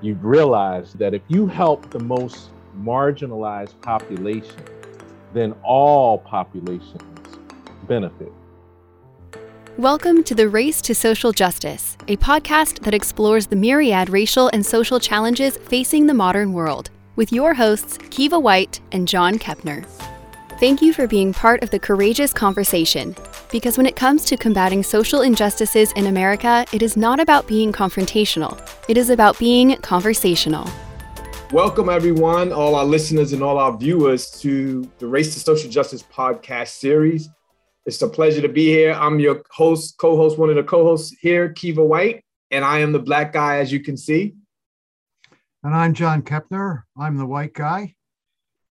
you realize that if you help the most marginalized population, then all populations benefit. Welcome to the Race to Social Justice, a podcast that explores the myriad racial and social challenges facing the modern world, with your hosts, Kiva White and John Kepner. Thank you for being part of the courageous conversation. Because when it comes to combating social injustices in America, it is not about being confrontational, it is about being conversational. Welcome, everyone, all our listeners and all our viewers, to the Race to Social Justice podcast series. It's a pleasure to be here. I'm your host, co host, one of the co hosts here, Kiva White, and I am the black guy, as you can see. And I'm John Kepner. I'm the white guy.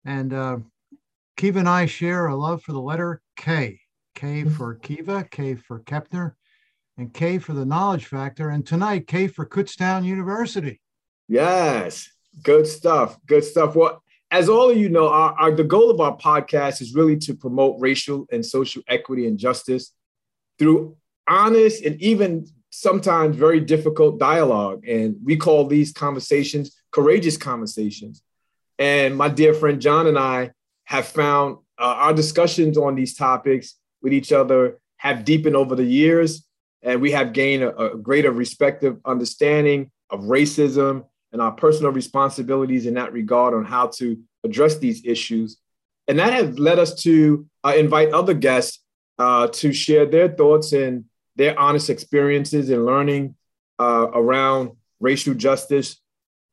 And uh, Kiva and I share a love for the letter K. K for Kiva, K for Kepner, and K for the knowledge factor. And tonight, K for Kutztown University. Yes, good stuff. Good stuff. Well, as all of you know, our, our, the goal of our podcast is really to promote racial and social equity and justice through honest and even sometimes very difficult dialogue. And we call these conversations courageous conversations. And my dear friend John and I have found uh, our discussions on these topics with each other have deepened over the years, and we have gained a, a greater respective understanding of racism and our personal responsibilities in that regard on how to address these issues. And that has led us to uh, invite other guests uh, to share their thoughts and their honest experiences in learning uh, around racial justice,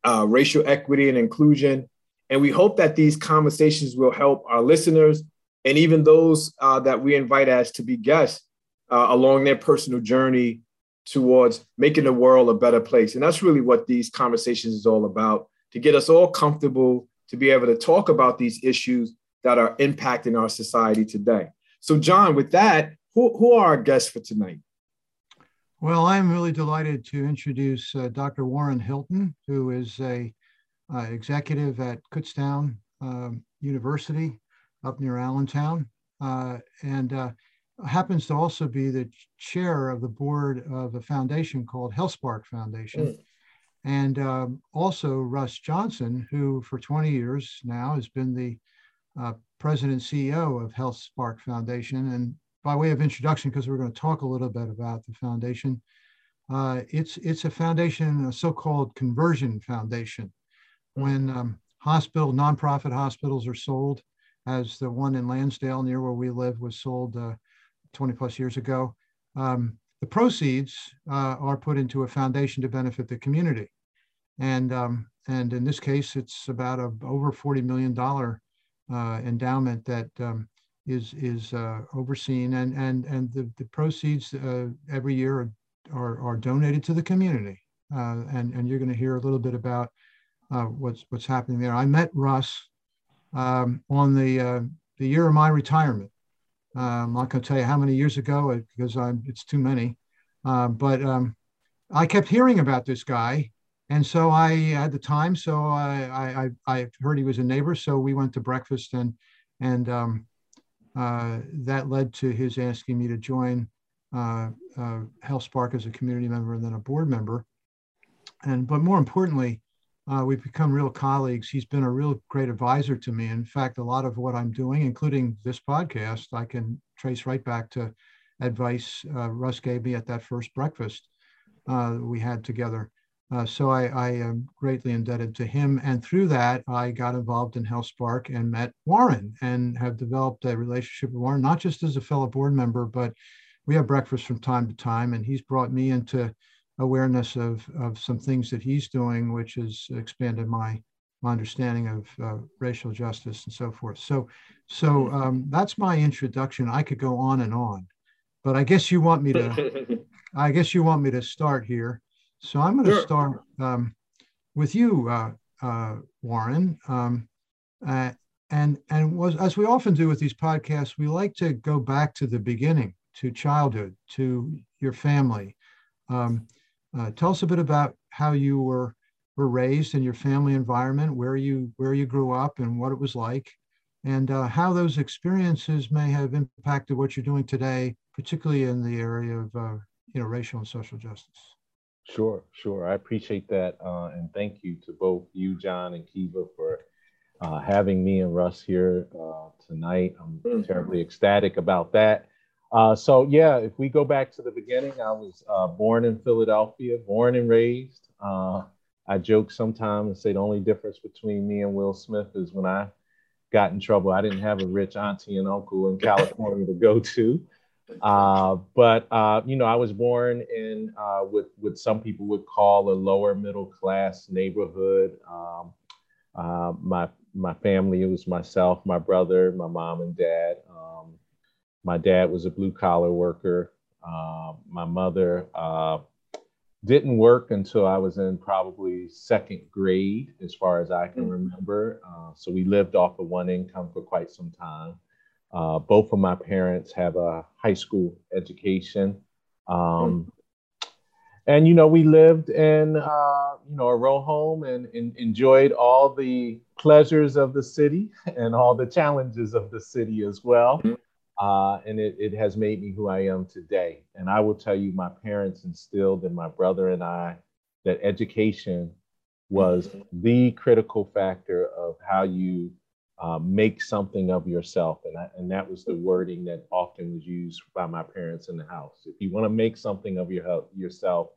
uh, racial equity, and inclusion, and we hope that these conversations will help our listeners and even those uh, that we invite as to be guests uh, along their personal journey towards making the world a better place. And that's really what these conversations is all about to get us all comfortable to be able to talk about these issues that are impacting our society today. So, John, with that, who, who are our guests for tonight? Well, I'm really delighted to introduce uh, Dr. Warren Hilton, who is a uh, executive at Kutztown um, University up near Allentown, uh, and uh, happens to also be the chair of the board of a foundation called HealthSpark Foundation. Mm. And um, also Russ Johnson, who for 20 years now has been the uh, president CEO of HealthSpark Foundation. And by way of introduction, because we're going to talk a little bit about the foundation, uh, it's it's a foundation, a so-called conversion foundation when um, hospital, nonprofit hospitals are sold, as the one in Lansdale near where we live was sold uh, 20 plus years ago. Um, the proceeds uh, are put into a foundation to benefit the community. And, um, and in this case, it's about a over $40 million uh, endowment that um, is, is uh, overseen and, and, and the, the proceeds uh, every year are, are, are, donated to the community. Uh, and, and you're going to hear a little bit about what's what's happening there. I met Russ um, on the uh, the year of my retirement. Uh, I'm not going to tell you how many years ago uh, because I'm, it's too many. Uh, but um, I kept hearing about this guy, and so I had the time. So I, I I heard he was a neighbor, so we went to breakfast, and and um, that led to his asking me to join uh, HealthSpark as a community member and then a board member. And but more importantly, uh, we've become real colleagues. He's been a real great advisor to me. In fact, a lot of what I'm doing, including this podcast, I can trace right back to advice uh, Russ gave me at that first breakfast uh, we had together. Uh, so I, I, am greatly indebted to him. And through that, I got involved in HealthSpark and met Warren and have developed a relationship with Warren, not just as a fellow board member, but we have breakfast from time to time. And he's brought me into awareness of, of some things that he's doing, which has expanded my, my understanding of uh, racial justice and so forth. So, so mm-hmm. um, that's my introduction. I could go on and on, but I guess you want me to, I guess you want me to start here. So I'm going to sure. start um, with you, uh, uh, Warren. Um, uh, and and was, as we often do with these podcasts, we like to go back to the beginning, to childhood, to your family. Um, uh, tell us a bit about how you were were raised in your family environment, where you where you grew up, and what it was like, and uh, how those experiences may have impacted what you're doing today, particularly in the area of uh, you know racial and social justice. Sure, sure. I appreciate that. Uh, and thank you to both you, John, and Kiva for uh, having me and Russ here uh, tonight. I'm mm-hmm. terribly ecstatic about that. Uh, so, yeah, if we go back to the beginning, I was uh, born in Philadelphia, born and raised. Uh, I joke sometimes and say the only difference between me and Will Smith is when I got in trouble, I didn't have a rich auntie and uncle in California to go to. Uh, but uh, you know, I was born in uh, what what some people would call a lower middle class neighborhood. Um, my my family it was myself, my brother, my mom and dad. Um, my dad was a blue collar worker. Uh, my mother uh, didn't work until I was in probably second grade, as far as I can mm. remember. so we lived off of one income for quite some time. Uh, both of my parents have a high school education. Um, and, you know, we lived in, uh, you know, a row home and, and, enjoyed all the pleasures of the city and all the challenges of the city as well. Uh, and it, it has made me who I am today. And I will tell you, my parents instilled in my brother and I that education was the critical factor of how you uh, make something of yourself. And, I, and that was the wording that often was used by my parents in the house. If you want to make something of your, yourself,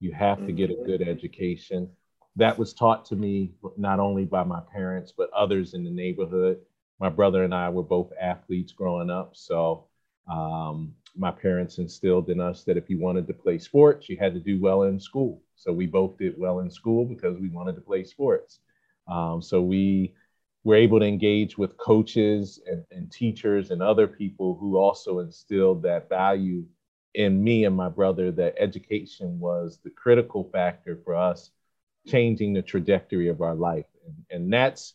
you have to get a good education. That was taught to me not only by my parents, but others in the neighborhood. My brother and I were both athletes growing up. So um, my parents instilled in us that if you wanted to play sports, you had to do well in school. So we both did well in school because we wanted to play sports. Um, so we we're able to engage with coaches and, and teachers and other people who also instilled that value in me and my brother that education was the critical factor for us changing the trajectory of our life. And, and that's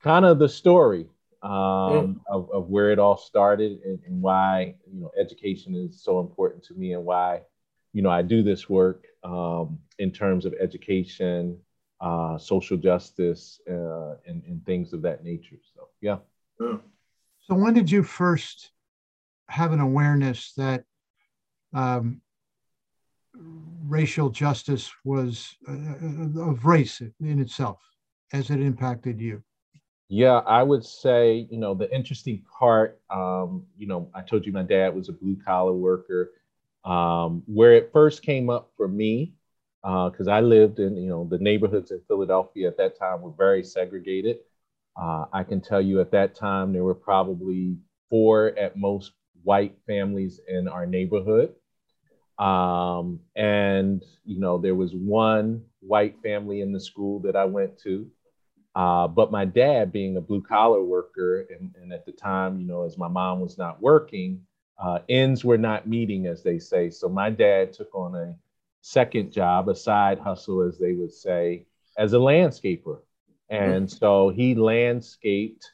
kind of the story um, mm. of, of where it all started and, and, why, you know, education is so important to me and why, you know, I do this work um, in terms of education uh, social justice, uh, and, and things of that nature. So, yeah. So, when did you first have an awareness that um, racial justice was uh, uh, of race in itself as it impacted you? Yeah, I would say, you know, the interesting part, um, you know, I told you my dad was a blue collar worker. Um, where it first came up for me because uh, I lived in, you know, the neighborhoods in Philadelphia at that time were very segregated. Uh, I can tell you at that time there were probably four at most white families in our neighborhood. Um, and, you know, there was one white family in the school that I went to. Uh, but my dad, being a blue collar worker, and, and, at the time, you know, as my mom was not working, uh, ends were not meeting, as they say. So my dad took on a second job, a side hustle, as they would say, as a landscaper. And so he landscaped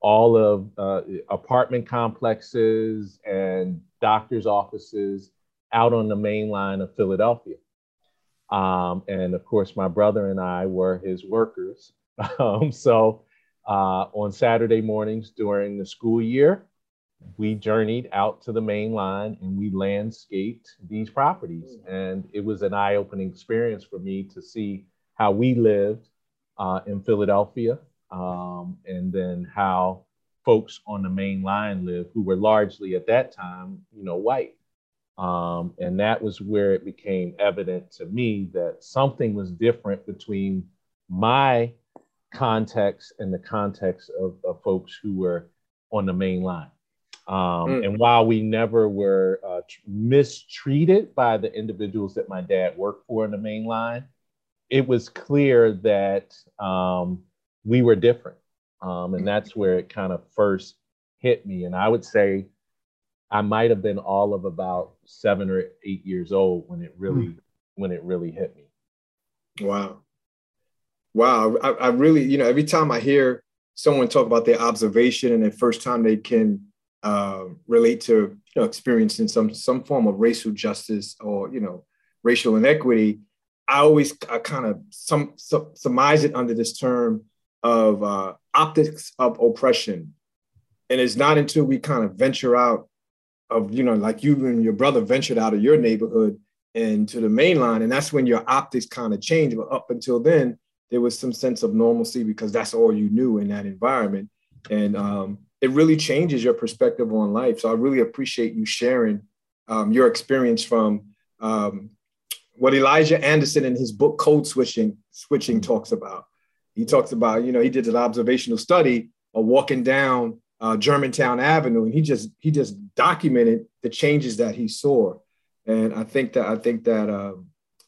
all of uh, apartment complexes and doctor's offices out on the main line of Philadelphia. Um, and of course, my brother and I were his workers. Um, so uh, on Saturday mornings during the school year, we journeyed out to the main line and we landscaped these properties. And it was an eye opening experience for me to see how we lived uh, in Philadelphia um, and then how folks on the main line live who were largely at that time, you know, white. Um, and that was where it became evident to me that something was different between my context and the context of, of folks who were on the main line. Um, mm. And while we never were uh, mistreated by the individuals that my dad worked for in the main line, it was clear that um, we were different. Um, and that's where it kind of first hit me. And I would say I might have been all of about seven or eight years old when it really mm. when it really hit me. Wow. Wow. I, I really, you know, every time I hear someone talk about their observation and the first time they can uh, relate to you know experiencing some some form of racial justice or you know racial inequity, I always I kind of some, some surmise it under this term of uh, optics of oppression, and it's not until we kind of venture out of you know like you and your brother ventured out of your neighborhood and to the main line. And that's when your optics kind of change. But up until then, there was some sense of normalcy because that's all you knew in that environment. And um, it really changes your perspective on life. So I really appreciate you sharing um, your experience from um, what Elijah Anderson in his book Code Switching Switching talks about. He talks about, you know, he did an observational study of walking down uh, Germantown Avenue, and he just he just documented the changes that he saw. And I think that I think that uh,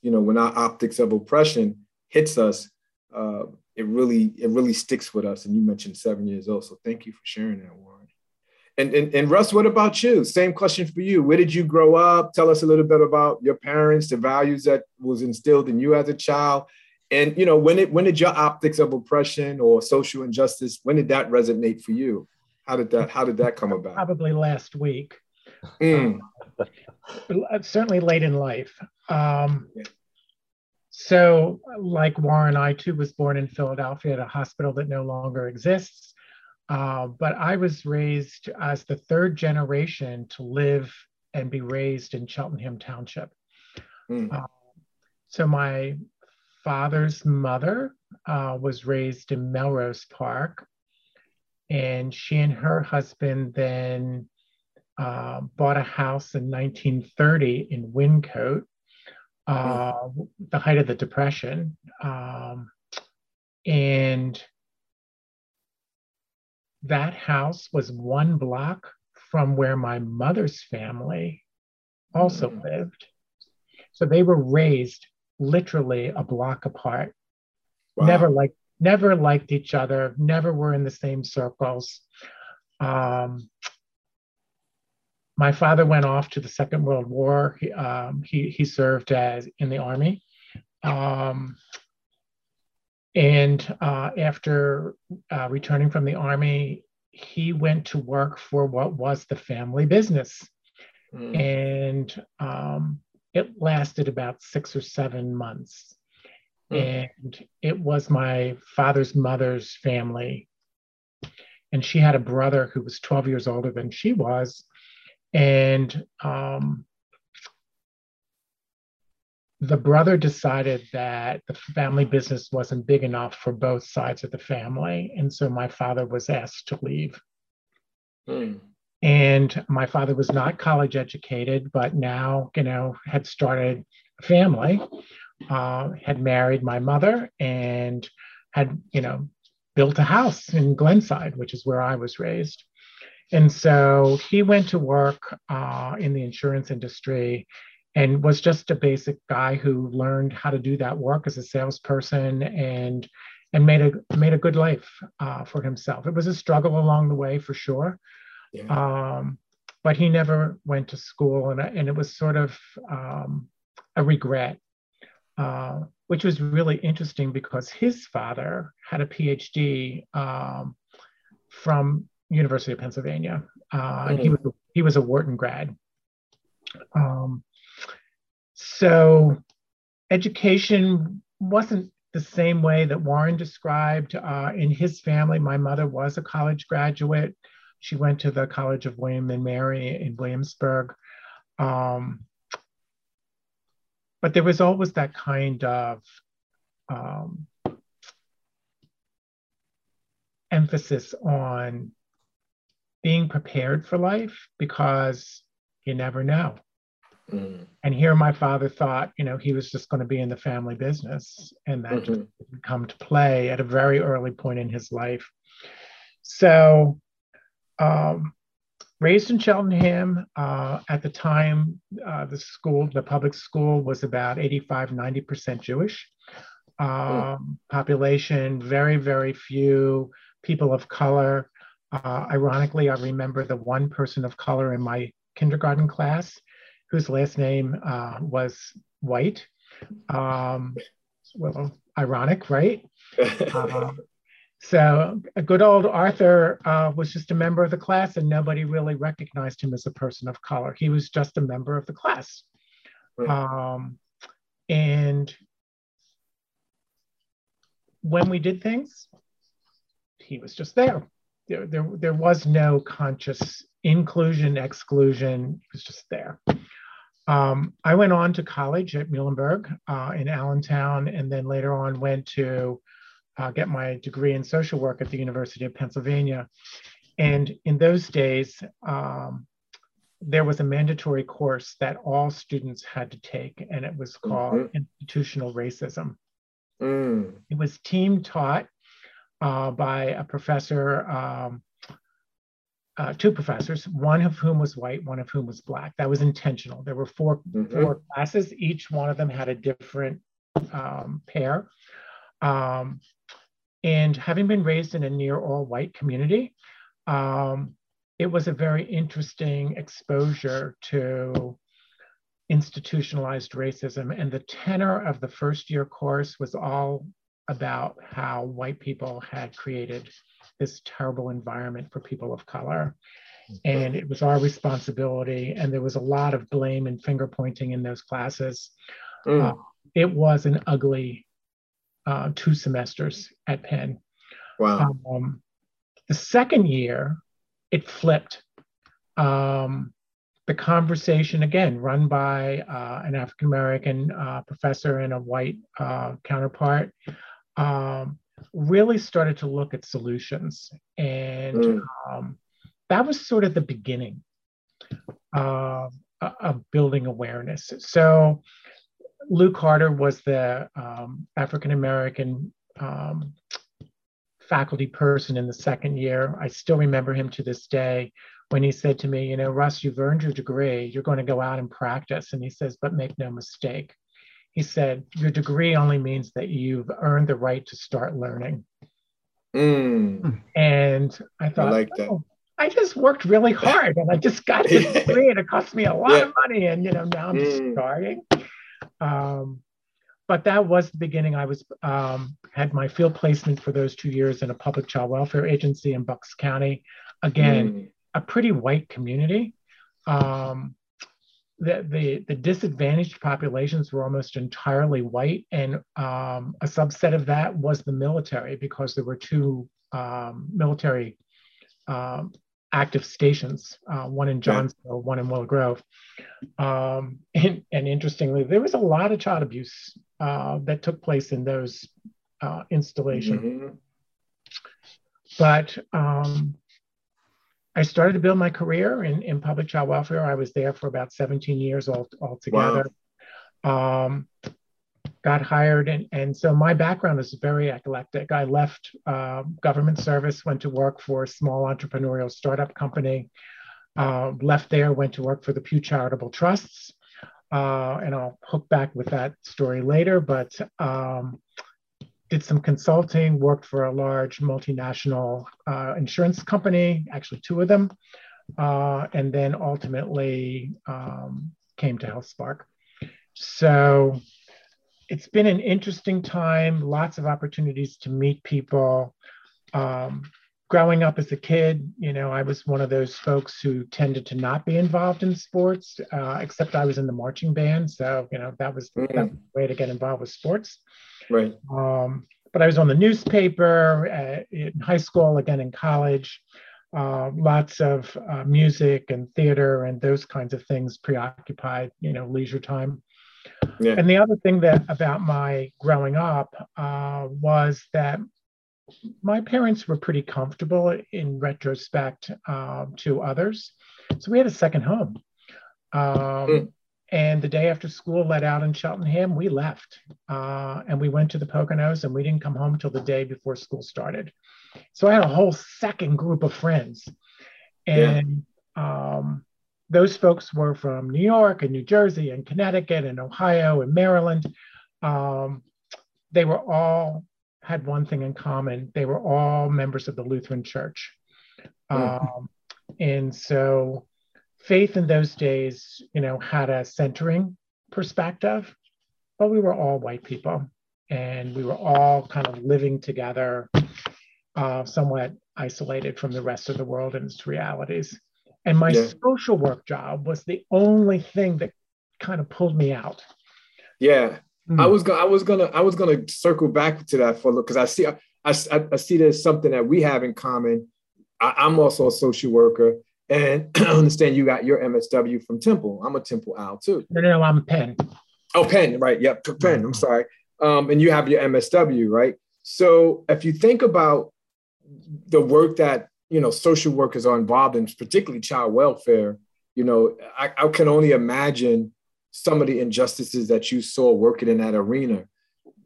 you know when our optics of oppression hits us, uh, it really it really sticks with us. And you mentioned seven years old, so thank you for sharing that, Warren. And, and, and Russ, what about you? Same question for you. Where did you grow up? Tell us a little bit about your parents, the values that was instilled in you as a child, and you know when it when did your optics of oppression or social injustice when did that resonate for you? How did that how did that come about? Probably last week. Mm. Um, certainly late in life. Um, so, like Warren, I too was born in Philadelphia at a hospital that no longer exists. Uh, but I was raised as the third generation to live and be raised in Cheltenham Township. Mm. Uh, so, my father's mother uh, was raised in Melrose Park, and she and her husband then uh, bought a house in 1930 in Wyncote uh, the height of the Depression. Um, and that house was one block from where my mother's family also mm. lived. So they were raised literally a block apart. Wow. Never like never liked each other, never were in the same circles. Um, my father went off to the Second World War. He, um, he, he, served as in the army. Um, and uh, after uh, returning from the army, he went to work for what was the family business. Mm. And um, it lasted about six or seven months. Mm. And it was my father's mother's family. And she had a brother who was 12 years older than she was and um, the brother decided that the family business wasn't big enough for both sides of the family. And so my father was asked to leave. Mm. And my father was not college educated, but now, you know, had started a family, uh, had married my mother, and had, you know, built a house in Glenside, which is where I was raised. And so he went to work uh, in the insurance industry and was just a basic guy who learned how to do that work as a salesperson and and made a made a good life uh, for himself. It was a struggle along the way for sure, yeah. um, but he never went to school, and and it was sort of um, a regret, uh, which was really interesting because his father had a PhD um, from University of Pennsylvania. Uh, mm-hmm. He was he was a Wharton grad. Um, so education wasn't the same way that Warren described. Uh, in his family, my mother was a college graduate. She went to the College of William and Mary in Williamsburg. Um, but there was always that kind of um, emphasis on being prepared for life because you never know. Mm. And here my father thought, you know, he was just going to be in the family business. And that mm-hmm. just didn't come to play at a very early point in his life. So, um, raised in Cheltenham, uh, at the time, uh, the school, the public school was about 85, 90% Jewish. Um, mm. Population, very, very few people of color. Uh, ironically, I remember the one person of color in my kindergarten class whose last name uh, was White. Um, well, ironic, right? uh, so a good old Arthur uh, was just a member of the class, and nobody really recognized him as a person of color. He was just a member of the class. Um, and when we did things, he was just there there, there, there was no conscious inclusion, exclusion, it was just there. Um, I went on to college at Muhlenberg uh, in Allentown, and then later on went to uh, get my degree in social work at the University of Pennsylvania. And in those days, um, there was a mandatory course that all students had to take, and it was called mm-hmm. Institutional Racism. Mm. It was team taught uh, by a professor, um, uh, two professors, one of whom was white, one of whom was black. That was intentional. There were 4 mm-hmm. four classes. Each one of them had a different um, pair. Um, and having been raised in a near all white community, um, it was a very interesting exposure to institutionalized racism. And the tenor of the first year course was all about how white people had created this terrible environment for people of color. And it was our responsibility. And there was a lot of blame and finger pointing in those classes. Mm. Uh, it was an ugly uh, two semesters at Penn. Wow. Um, the second year, it flipped. Um, the conversation, again, run by uh, an African American uh, professor and a white uh, counterpart, um, really started to look at solutions. And mm. um, that was sort of the beginning of of building awareness. So, Luke Carter was the um, African American um, faculty person in the second year. I still remember him to this day when he said to me, You know, Russ, you've earned your degree. You're going to go out and practice. And he says, But make no mistake. He said, Your degree only means that you've earned the right to start learning. Mm. And I thought, I like. Oh, I just worked really hard and I just got this degree and it cost me a lot yeah. of money. And, you know, now I'm just mm. starting. Um, but that was the beginning. I was um, had my field placement for those two years in a public child welfare agency in Bucks County. Again, mm. a pretty white community. Um, the, the, the disadvantaged populations were almost entirely white, and um, a subset of that was the military because there were two um, military um, active stations, uh, one in Johnsville, one in Willow Grove. Um, and, and, interestingly, there was a lot of child abuse uh, that took place in those uh, installations. Mm-hmm. But um, I started to build my career in, in public child welfare. I was there for about 17 years all, altogether. Wow. Um, got hired. And, and so my background is very eclectic. I left uh, government service, went to work for a small entrepreneurial startup company, uh, left there, went to work for the Pew Charitable Trusts. Uh, and I'll hook back with that story later, but um, did some consulting, worked for a large multinational uh, insurance company, actually two of them, uh, and then ultimately um, came to HealthSpark. So it's been an interesting time, lots of opportunities to meet people. Um, growing up as a kid, you know, I was one of those folks who tended to not be involved in sports, uh, except I was in the marching band. So, you know, that was, mm-hmm. that was the way to get involved with sports. Right. Um, but I was on the newspaper uh, in high school, again in college. Uh, lots of uh, music and theater and those kinds of things preoccupied, you know, leisure time. Yeah. And the other thing that about my growing up uh, was that my parents were pretty comfortable in retrospect uh, to others. So we had a second home. Um, mm. And the day after school let out in Cheltenham, we left uh, and we went to the Poconos and we didn't come home until the day before school started. So I had a whole second group of friends. And yeah. um, those folks were from New York and New Jersey and Connecticut and Ohio and Maryland. Um, they were all had one thing in common. They were all members of the Lutheran Church. Mm. Um, and so faith in those days, you know, had a centering perspective, but we were all white people and we were all kind of living together, uh, somewhat isolated from the rest of the world and its realities. And my yeah. social work job was the only thing that kind of pulled me out. Yeah. Mm. I was gonna I was gonna I was gonna circle back to that for a look because I see I, I, I, see there's something that we have in common. I, am also a social worker And I understand you got your MSW from Temple. I'm a Temple owl too. No, no, no I'm Penn. Oh, Penn, right. Yep, Penn. I'm sorry. Um, and you have your MSW, right? So if you think about the work that you know social workers are involved in, particularly child welfare, you know, I, I can only imagine some of the injustices that you saw working in that arena.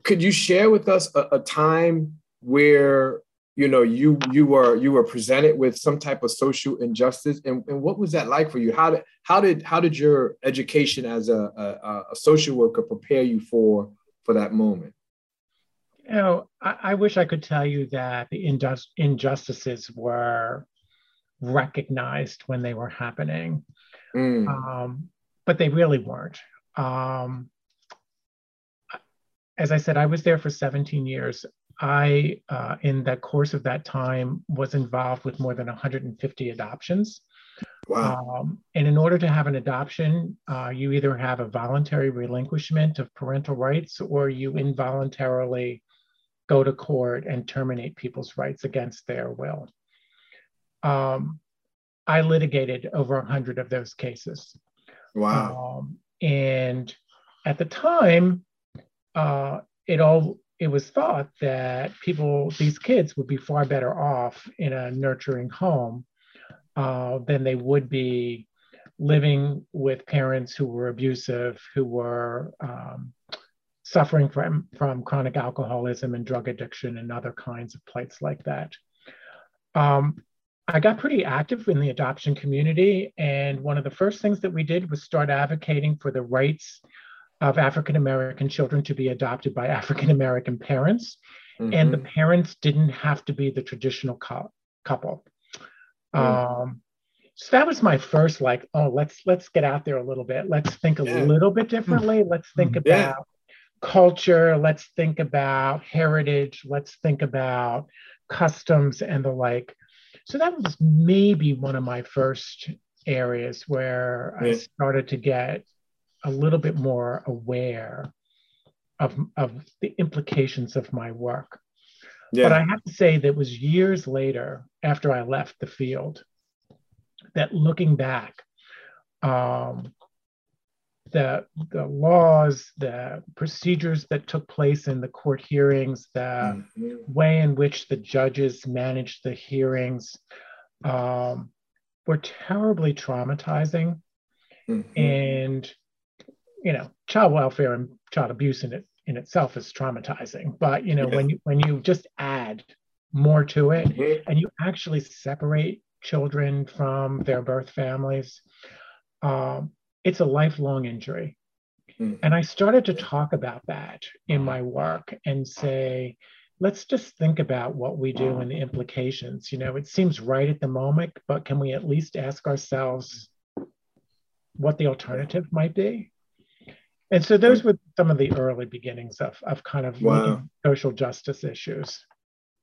Could you share with us a, a time where you know you you were you were presented with some type of social injustice and, and what was that like for you how did how did how did your education as a, a, a social worker prepare you for for that moment you know I, I wish i could tell you that the injust, injustices were recognized when they were happening mm. um, but they really weren't um, as I said, I was there for 17 years. I, uh, in the course of that time, was involved with more than 150 adoptions. Wow. Um, and in order to have an adoption, uh, you either have a voluntary relinquishment of parental rights or you involuntarily go to court and terminate people's rights against their will. Um, I litigated over 100 of those cases. Wow. Um, and at the time, uh, it all it was thought that people, these kids, would be far better off in a nurturing home uh, than they would be living with parents who were abusive, who were um, suffering from, from chronic alcoholism and drug addiction and other kinds of plights like that. Um, I got pretty active in the adoption community. And one of the first things that we did was start advocating for the rights of African American children to be adopted by African American parents, mm-hmm. and the parents didn't have to be the traditional co- couple. Mm. Um, so that was my first like, oh, let's let's get out there a little bit. Let's think a yeah. little bit differently. Let's think mm-hmm. about culture. Let's think about heritage. Let's think about customs and the like. So that was maybe one of my first areas where yeah. I started to get a little bit more aware of, of the implications of my work. Yeah. But I have to say that it was years later, after I left the field, that looking back, um, the, the laws, the procedures that took place in the court hearings, the mm-hmm. way in which the judges managed the hearings um, were terribly traumatizing. Mm-hmm. And you know, child welfare and child abuse in it in itself is traumatizing. But you know, yeah. when you when you just add more to it mm-hmm. and you actually separate children from their birth families, um, it's a lifelong injury. Mm-hmm. And I started to talk about that in my work and say, let's just think about what we do and the implications. You know, it seems right at the moment, but can we at least ask ourselves what the alternative might be? And so those were some of the early beginnings of, of kind of wow. social justice issues.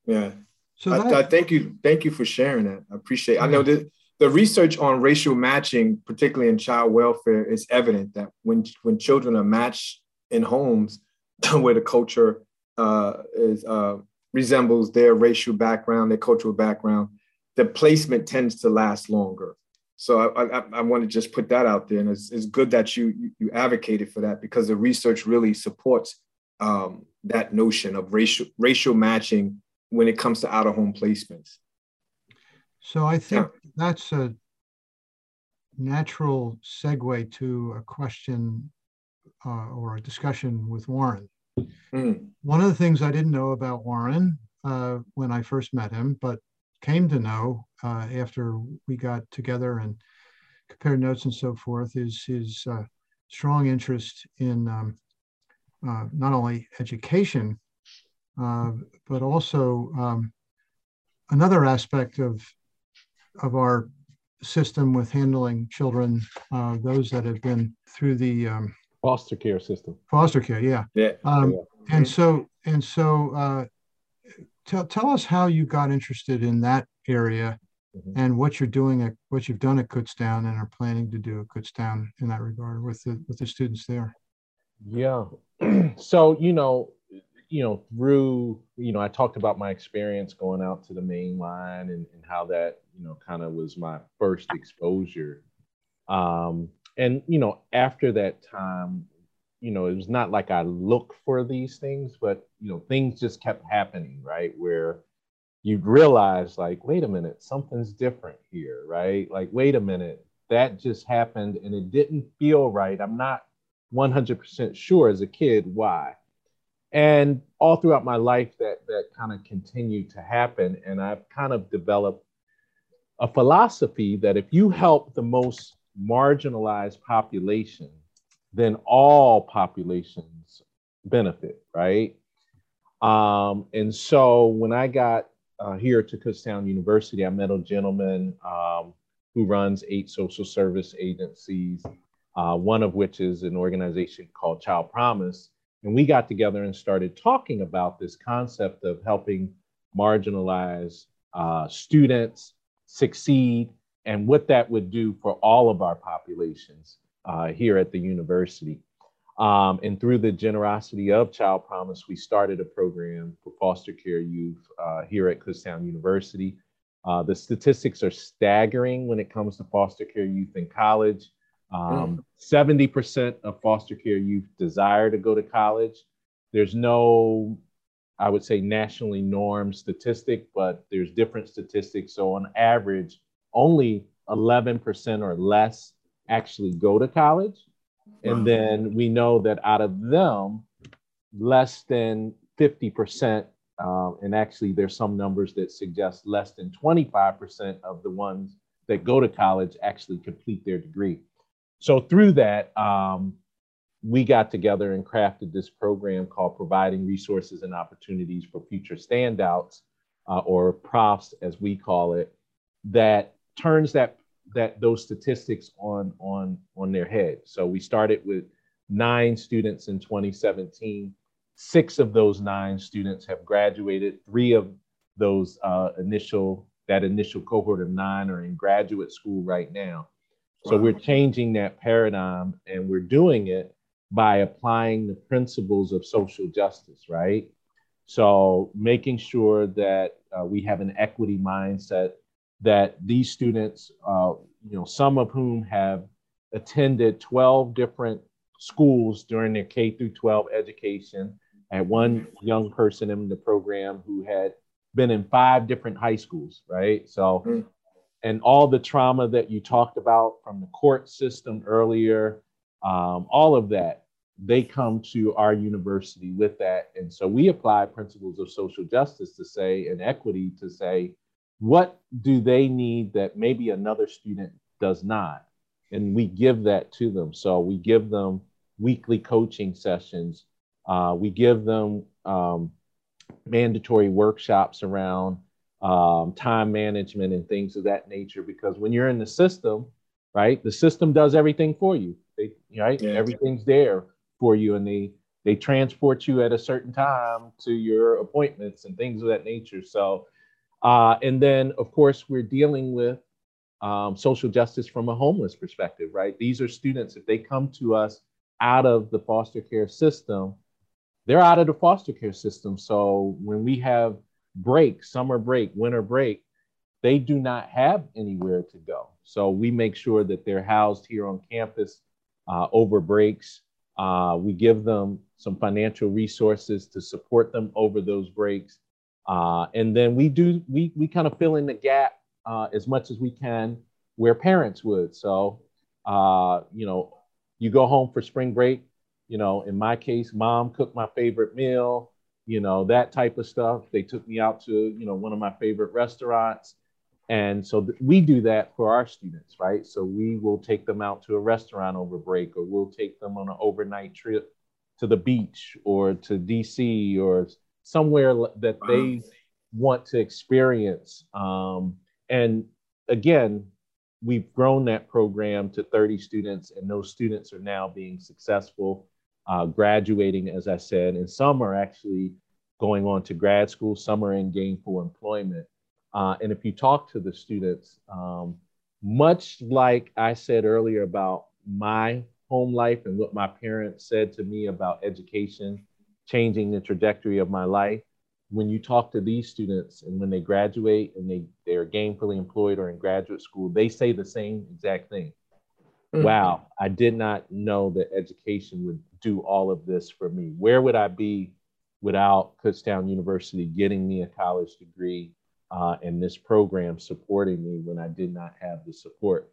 Yeah. So that, I, I, thank you. Thank you for sharing that. I appreciate it. I know that the research on racial matching, particularly in child welfare, is evident that when, when children are matched in homes where the culture uh, is uh, resembles their racial background, their cultural background, the placement tends to last longer. So I, I, I, want to just put that out there, and it's, it's good that you you advocated for that because the research really supports um, that notion of racial racial matching when it comes to out of home placements. So I think yeah. that's a natural segue to a question uh, or a discussion with Warren. Mm. One of the things I didn't know about Warren uh, when I first met him, but came to know uh, after we got together and compared notes and so forth is his uh, strong interest in um, uh, not only education, uh, but also um, another aspect of, of our system with handling children, uh, those that have been through the um, foster care system. Foster care, yeah. Yeah. Um, yeah. And so, and so uh, tell, tell us how you got interested in that area mm-hmm. and what you're doing at what you've done at Kutztown and are planning to do at Kutztown in that regard with the with the students there. Yeah. so, you know, you know, through, you know, I talked about my experience going out to the main line and, and how that, you know, kind of was my first exposure. Um, and, you know, after that time, you know, it was not like I looked for these things, but, you know, things just kept happening, right? Where you'd realize, like, wait a minute, something's different here, right? Like, wait a minute, that just happened and it didn't feel right. I'm not 100% sure as a kid why and all throughout my life that that kind of continued to happen and i've kind of developed a philosophy that if you help the most marginalized population then all populations benefit right um, and so when i got uh, here to kutztown university i met a gentleman um, who runs eight social service agencies uh, one of which is an organization called child promise and we got together and started talking about this concept of helping marginalized uh, students succeed and what that would do for all of our populations uh, here at the university. Um, and through the generosity of Child Promise, we started a program for foster care youth uh, here at Kutztown University. Uh, the statistics are staggering when it comes to foster care youth in college. Um, 70% of foster care youth desire to go to college. There's no, I would say, nationally norm statistic, but there's different statistics. So, on average, only 11% or less actually go to college. And then we know that out of them, less than 50%, um, and actually, there's some numbers that suggest less than 25% of the ones that go to college actually complete their degree. So through that, um, we got together and crafted this program called Providing Resources and Opportunities for Future Standouts, uh, or PROFs as we call it, that turns that that those statistics on on on their head. So we started with nine students in 2017. Six of those nine students have graduated. Three of those uh, initial that initial cohort of nine are in graduate school right now. So we're changing that paradigm and we're doing it by applying the principles of social justice, right? So making sure that uh, we have an equity mindset that these students, uh, you know, some of whom have attended 12 different schools during their K through 12 education. I had one young person in the program who had been in five different high schools, right? So mm and all the trauma that you talked about from the court system earlier, um, all of that, they come to our university with that. And so we apply principles of social justice to say, and equity to say, what do they need that maybe another student does not? And we give that to them. So we give them weekly coaching sessions. Uh, we give them um, mandatory workshops around um, time management and things of that nature. Because when you're in the system, right, the system does everything for you. They, right, yeah. everything's there for you, and they they transport you at a certain time to your appointments and things of that nature. So, uh, and then of course we're dealing with um, social justice from a homeless perspective, right? These are students if they come to us out of the foster care system, they're out of the foster care system. So when we have break, summer break, winter break, they do not have anywhere to go. So we make sure that they're housed here on campus uh, over breaks. Uh, we give them some financial resources to support them over those breaks. Uh, and then we do, we, we kind of fill in the gap uh, as much as we can where parents would. So, uh, you know, you go home for spring break, you know, in my case, mom cooked my favorite meal you know, that type of stuff. They took me out to, you know, one of my favorite restaurants. And so th- we do that for our students, right? So we will take them out to a restaurant over break, or we'll take them on an overnight trip to the beach or to DC or somewhere that they want to experience. Um, and again, we've grown that program to 30 students, and those students are now being successful uh, graduating, as I said, and some are actually going on to grad school, some are in gainful employment. Uh, and if you talk to the students, um, much like I said earlier about my home life and what my parents said to me about education changing the trajectory of my life. When you talk to these students and when they graduate and they, they're gainfully employed or in graduate school, they say the same exact thing. Mm-hmm. Wow, I did not know that education would do all of this for me. Where would I be without Kutztown University getting me a college degree uh, and this program supporting me when I did not have the support?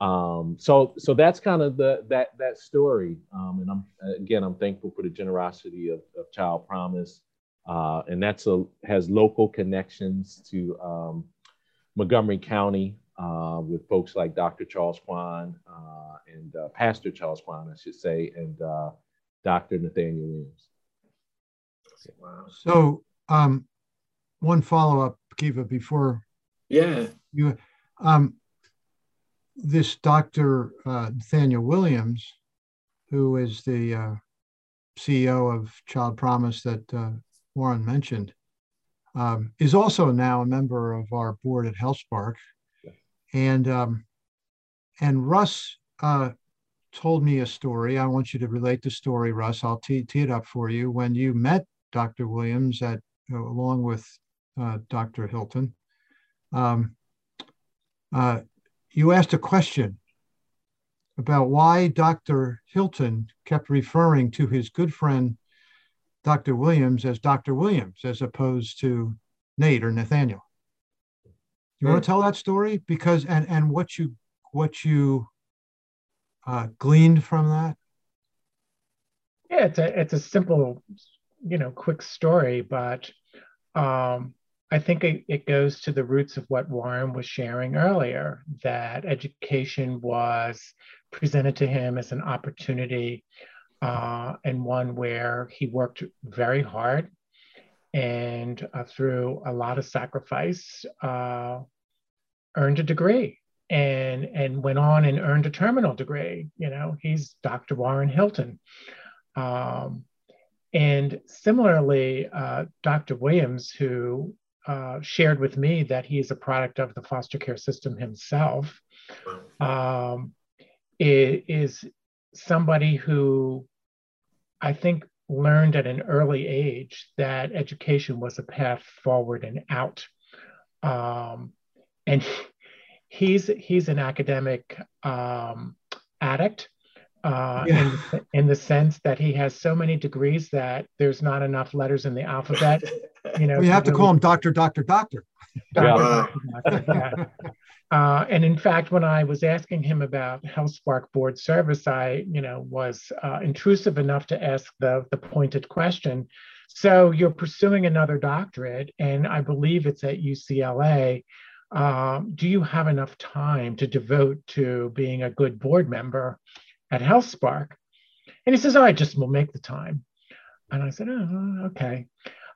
Um, so, so that's kind of the that that story. Um, and I'm again, I'm thankful for the generosity of, of Child Promise, uh, and that's a has local connections to um, Montgomery County uh, with folks like Dr. Charles Kwan uh, and uh, Pastor Charles Kwan, I should say, and uh, Dr. Nathaniel Williams. Wow. So, um, one follow up, Kiva, before yeah you, um, this Dr. Uh, Nathaniel Williams, who is the uh, CEO of Child Promise that Warren mentioned, um, is also now a member of our board at HealthSpark and um, and Russ uh, told me a story. I want you to relate the story, Russ. I'll tee, tee it up for you. When you met Dr. Williams at uh, along with uh, Dr. Hilton, um, uh, you asked a question about why Dr. Hilton kept referring to his good friend Dr. Williams as Dr. Williams as opposed to Nate or Nathaniel. You want to tell that story because and and what you what you uh, gleaned from that? Yeah, it's a it's a simple, you know, quick story, but um, I think it, it goes to the roots of what Warren was sharing earlier that education was presented to him as an opportunity uh, and one where he worked very hard and uh, through a lot of sacrifice, uh, earned a degree and and went on and earned a terminal degree. You know, he's Dr. Warren Hilton. Um, and similarly, uh, Dr. Williams, who uh, shared with me that he is a product of the foster care system himself, um, is somebody who I think learned at an early age that education was a path forward and out. Um, and he's he's an academic um, addict uh, yeah. in, the, in, the sense that he has so many degrees that there's not enough letters in the alphabet. You know, we have to call him Doctor, Doctor, Doctor. Doctor, Doctor, yeah. Uh, and in fact, when I was asking him about HealthSpark board service, I, you know, was uh, intrusive enough to ask the the pointed question. So you're pursuing another doctorate, and I believe it's at UCLA um, do you have enough time to devote to being a good board member at HealthSpark? And he says, oh, I just will make the time. And I said, oh, okay.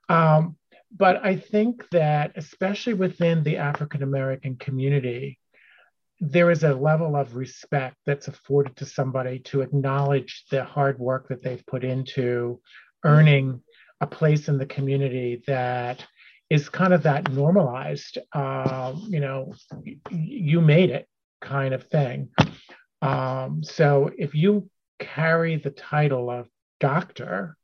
Um, but I think that, especially within the African American community, there is a level of respect that's afforded to somebody to acknowledge the hard work that they've put into earning a place in the community that is kind of that normalized, um, you know, you made it kind of thing. Um, so if you carry the title of doctor,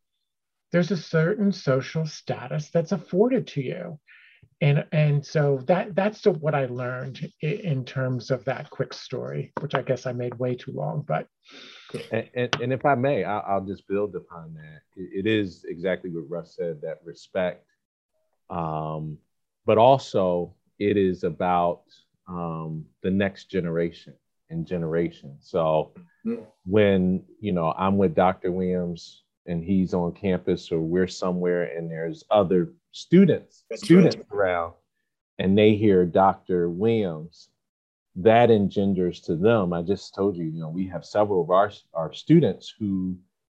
there's a certain social status that's afforded to you. And, and so that that's what I learned in terms of that quick story, which I guess I made way too long, but. And, and, and if I may, I'll, I'll, just build upon that. it is exactly what Russ said, that respect um, but also it is about um, the next generation and generation. So mm-hmm. when you know I'm with Dr. Williams and he's on campus or we're somewhere and there's other students That's students right. around and they hear Dr. Williams, that engenders to them. I just told you, you know, we have several of our, our students who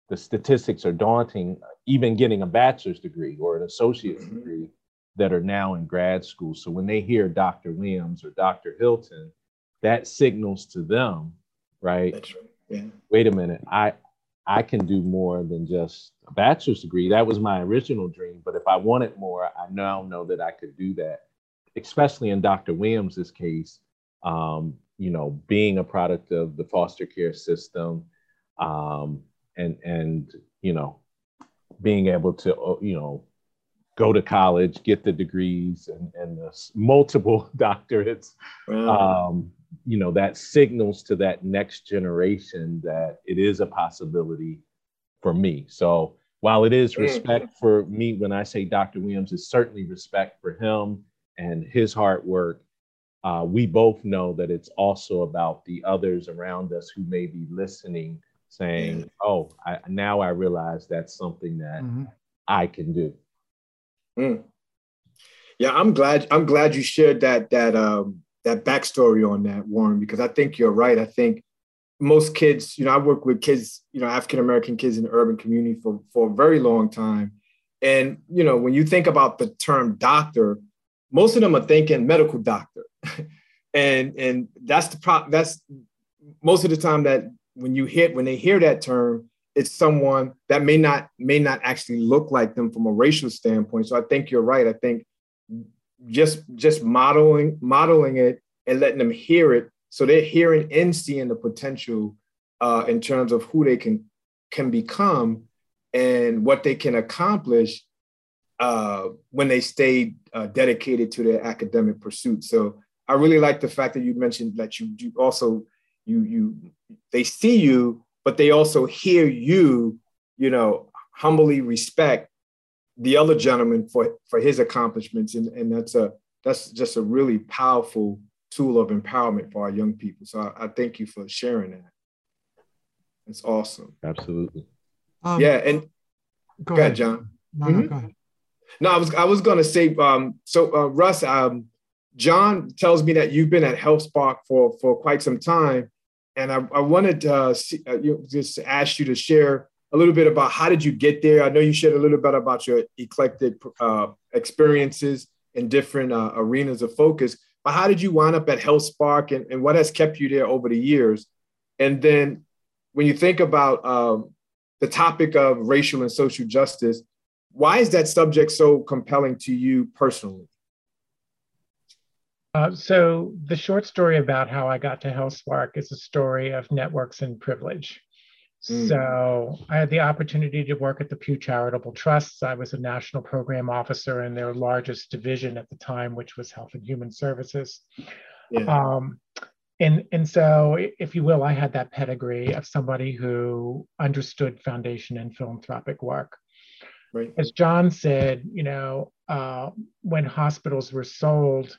the statistics are daunting, even getting a bachelor's degree or an associate's mm-hmm. degree that are now in grad school. So when they hear Dr. Williams or Dr. Hilton, that signals to them, right? That's right. Yeah. Wait a minute, I I can do more than just a bachelor's degree. That was my original dream, but if I wanted more, I now know that I could do that. Especially in Dr. Williams's case, um, you know, being a product of the foster care system, um, and and you know, being able to, uh, you know, go to college, get the degrees and, and the multiple doctorates, wow. um, you know, that signals to that next generation that it is a possibility for me. So while it is mm. respect for me, when I say Dr. Williams, is certainly respect for him and his hard work. Uh, we both know that it's also about the others around us who may be listening, saying, "Oh, I, now I realize that's something that mm-hmm. I can do." Mm. Yeah, I'm glad. I'm glad you shared that that um, that backstory on that, Warren, because I think you're right. I think most kids, you know, I work with kids, you know, African American kids in the urban community for for a very long time, and you know, when you think about the term doctor, most of them are thinking medical doctor, and and that's the pro. That's most of the time that when you hit when they hear that term, it's someone that may not may not actually look like them from a racial standpoint. So I think you're right. I think just just modeling modeling it and letting them hear it, so they're hearing and seeing the potential uh, in terms of who they can can become and what they can accomplish uh, when they stay uh, dedicated to their academic pursuit. So I really like the fact that you mentioned that you, you also you you they see you but they also hear you, you know, humbly respect the other gentleman for for his accomplishments, and and that's a that's just a really powerful tool of empowerment for our young people. So I, I thank you for sharing that. It's awesome. Absolutely. Um, yeah, and go, go ahead, John. No, mm-hmm. no, go ahead. No, I was I was going to say. Um, so uh, Russ, um, John tells me that you've been at HealthSpark for for quite some time, and I, I wanted to uh, see, uh, just ask you to share a little bit about how did you get there. I know you shared a little bit about your eclectic uh, experiences in different uh, arenas of focus, but how did you wind up at HealthSpark and, and what has kept you there over the years? And then when you think about um, the topic of racial and social justice, why is that subject so compelling to you personally? Uh, so the short story about how I got to HealthSpark is a story of networks and privilege. Mm. So I had the opportunity to work at the Pew Charitable Trusts. I was a national program officer in their largest division at the time, which was Health and Human Services. Yeah. Um, and, and so, if you will, I had that pedigree of somebody who understood foundation and philanthropic work. Right. As John said, you know, uh, when hospitals were sold,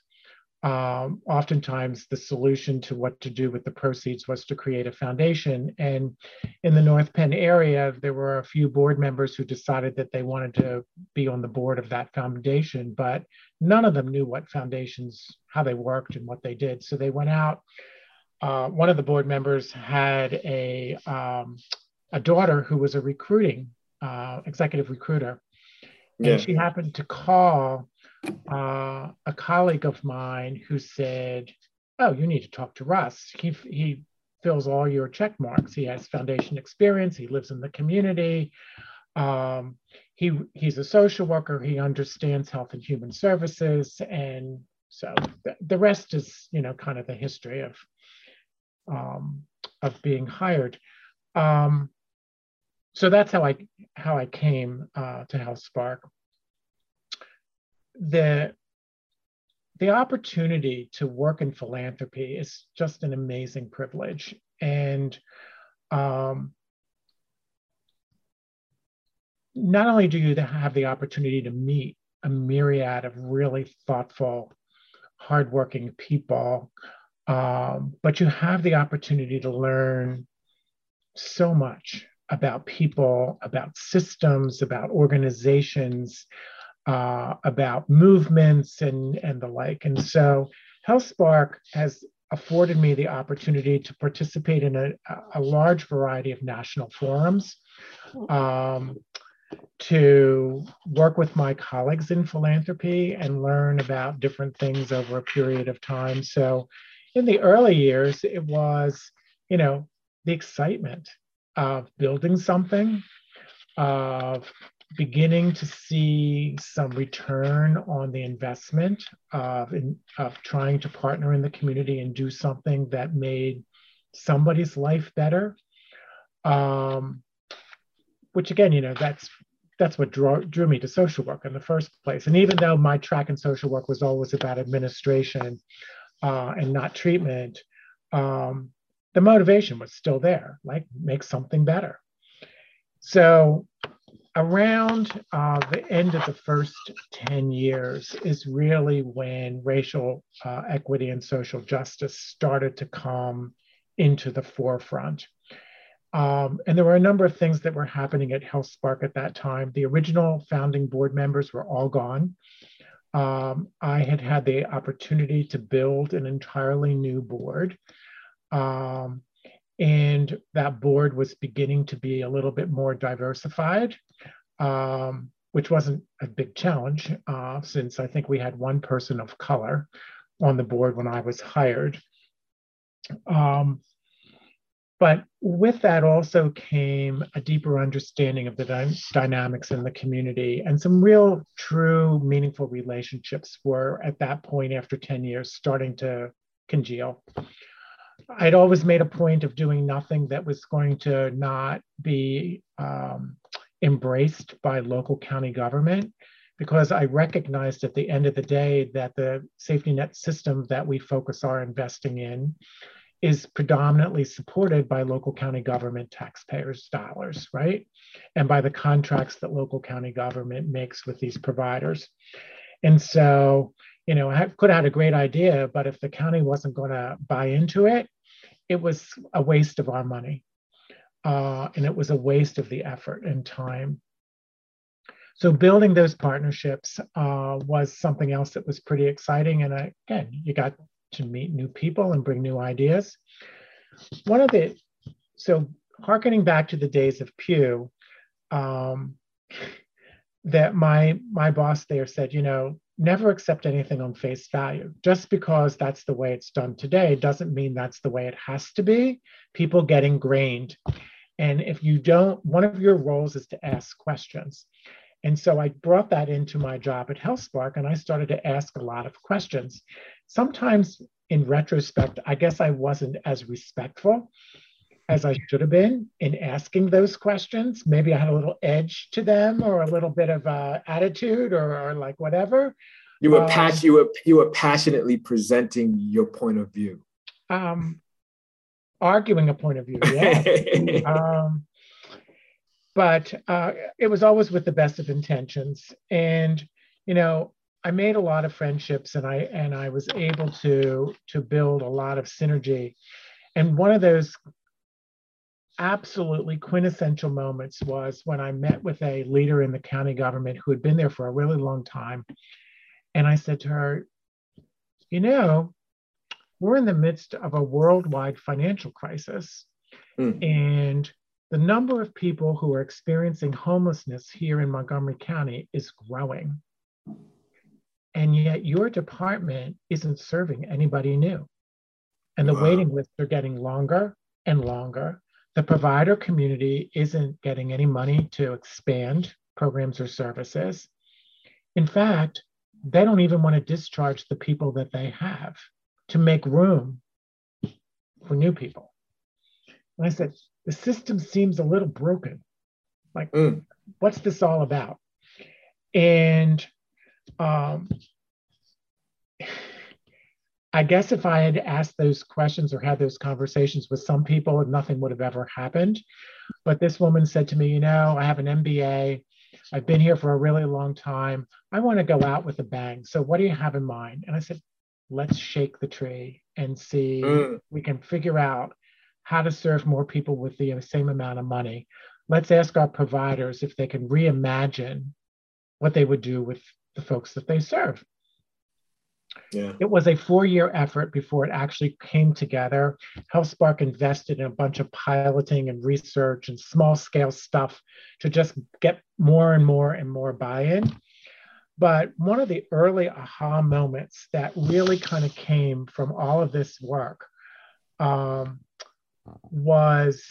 um, oftentimes the solution to what to do with the proceeds was to create a foundation. And in the North Penn area, there were a few board members who decided that they wanted to be on the board of that foundation, but none of them knew what foundations, how they worked and what they did. So they went out. Uh, one of the board members had a, um, a daughter who was a recruiting, uh, executive recruiter. And yeah. she happened to call uh, a colleague of mine who said, "Oh, you need to talk to Russ. He he fills all your check marks. He has foundation experience. He lives in the community. Um, he he's a social worker. He understands health and human services, and so the, the rest is you know kind of the history of um, of being hired." Um, so that's how I how I came uh, to HealthSpark the the opportunity to work in philanthropy is just an amazing privilege. And um, not only do you have the opportunity to meet a myriad of really thoughtful hardworking people um, but you have the opportunity to learn so much about people about systems about organizations uh, about movements and, and the like. And so HealthSpark has afforded me the opportunity to participate in a, a large variety of national forums, um, to work with my colleagues in philanthropy and learn about different things over a period of time. So in the early years, it was, you know, the excitement of building something, of beginning to see some return on the investment of, in, of trying to partner in the community and do something that made somebody's life better. Um, which again, you know, that's that's what drew, drew me to social work in the first place. And even though my track in social work was always about administration uh, and not treatment, um, the motivation was still there, like make something better. So around uh, the end of the first 10 years is really when racial uh, equity and social justice started to come into the forefront. Um, and there were a number of things that were happening at HealthSpark at that time. The original founding board members were all gone. Um, I had had the opportunity to build an entirely new board. Um, and that board was beginning to be a little bit more diversified, um, which wasn't a big challenge uh, since I think we had one person of color on the board when I was hired. Um, but with that also came a deeper understanding of the dy- dynamics in the community and some real, true, meaningful relationships were at that point after 10 years starting to congeal. I'd always made a point of doing nothing that was going to not be um, embraced by local county government because I recognized at the end of the day that the safety net system that we focus our investing in is predominantly supported by local county government taxpayers' dollars, right? And by the contracts that local county government makes with these providers. And so, you know, I could have had a great idea, but if the county wasn't going to buy into it, it was a waste of our money. Uh, and it was a waste of the effort and time. So building those partnerships uh, was something else that was pretty exciting. And I, again, you got to meet new people and bring new ideas. One of the, so harkening back to the days of Pew, um, that my my boss there said, you know, never accept anything on face value. Just because that's the way it's done today doesn't mean that's the way it has to be. People get ingrained. And if you don't, one of your roles is to ask questions. And so I brought that into my job at HealthSpark and I started to ask a lot of questions. Sometimes in retrospect, I guess I wasn't as respectful as I should have been in asking those questions. Maybe I had a little edge to them or a little bit of uh, attitude or, or, like whatever. You were, um, pas- you, were, you were passionately presenting your point of view. Um, arguing a point of view, yeah. um, but uh, it was always with the best of intentions. And, you know, I made a lot of friendships and I and I was able to to build a lot of synergy. And one of those absolutely quintessential moments was when I met with a leader in the county government who had been there for a really long time. And I said to her, you know, we're in the midst of a worldwide financial crisis. Mm. And the number of people who are experiencing homelessness here in Montgomery County is growing and yet your department isn't serving anybody new. And the wow. waiting lists are getting longer and longer. The provider community isn't getting any money to expand programs or services. In fact, they don't even want to discharge the people that they have to make room for new people. And I said, the system seems a little broken. Like, mm. what's this all about? And um, I guess if I had asked those questions or had those conversations with some people, nothing would have ever happened. But this woman said to me, You know, I have an MBA. I've been here for a really long time. I want to go out with a bang. So, what do you have in mind? And I said, Let's shake the tree and see mm. we can figure out how to serve more people with the same amount of money. Let's ask our providers if they can reimagine what they would do with the folks that they serve. Yeah. It was a four year effort before it actually came together. HealthSpark invested in a bunch of piloting and research and small scale stuff to just get more and more and more buy in. But one of the early aha moments that really kind of came from all of this work um, was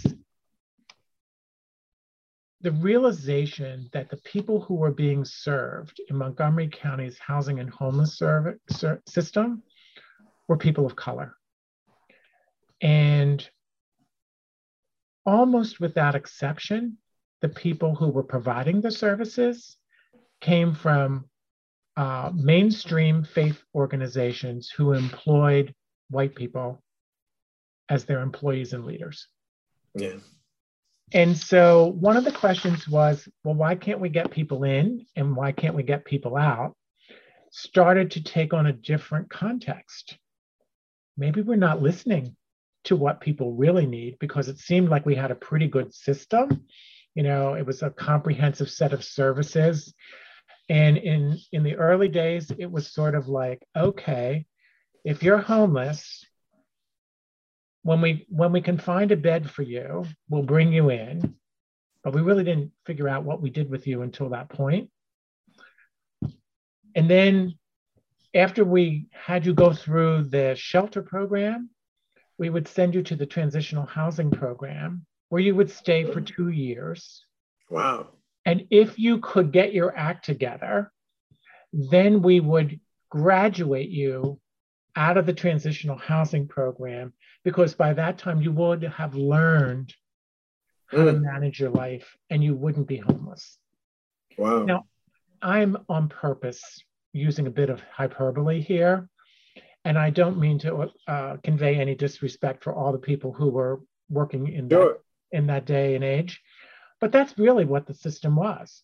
the realization that the people who were being served in Montgomery County's housing and homeless service, system were people of color. And almost without exception, the people who were providing the services came from uh, mainstream faith organizations who employed white people as their employees and leaders. Yeah. And so one of the questions was, well, why can't we get people in and why can't we get people out? Started to take on a different context. Maybe we're not listening to what people really need because it seemed like we had a pretty good system. You know, it was a comprehensive set of services. And in, in the early days, it was sort of like, okay, if you're homeless, when we when we can find a bed for you, we'll bring you in. But we really didn't figure out what we did with you until that point. And then after we had you go through the shelter program, we would send you to the transitional housing program where you would stay for two years. Wow. And if you could get your act together, then we would graduate you out of the transitional housing program because by that time you would have learned how mm. to manage your life and you wouldn't be homeless. Wow. Now, I'm on purpose using a bit of hyperbole here, and I don't mean to uh, convey any disrespect for all the people who were working in sure. that, in that day and age, but that's really what the system was.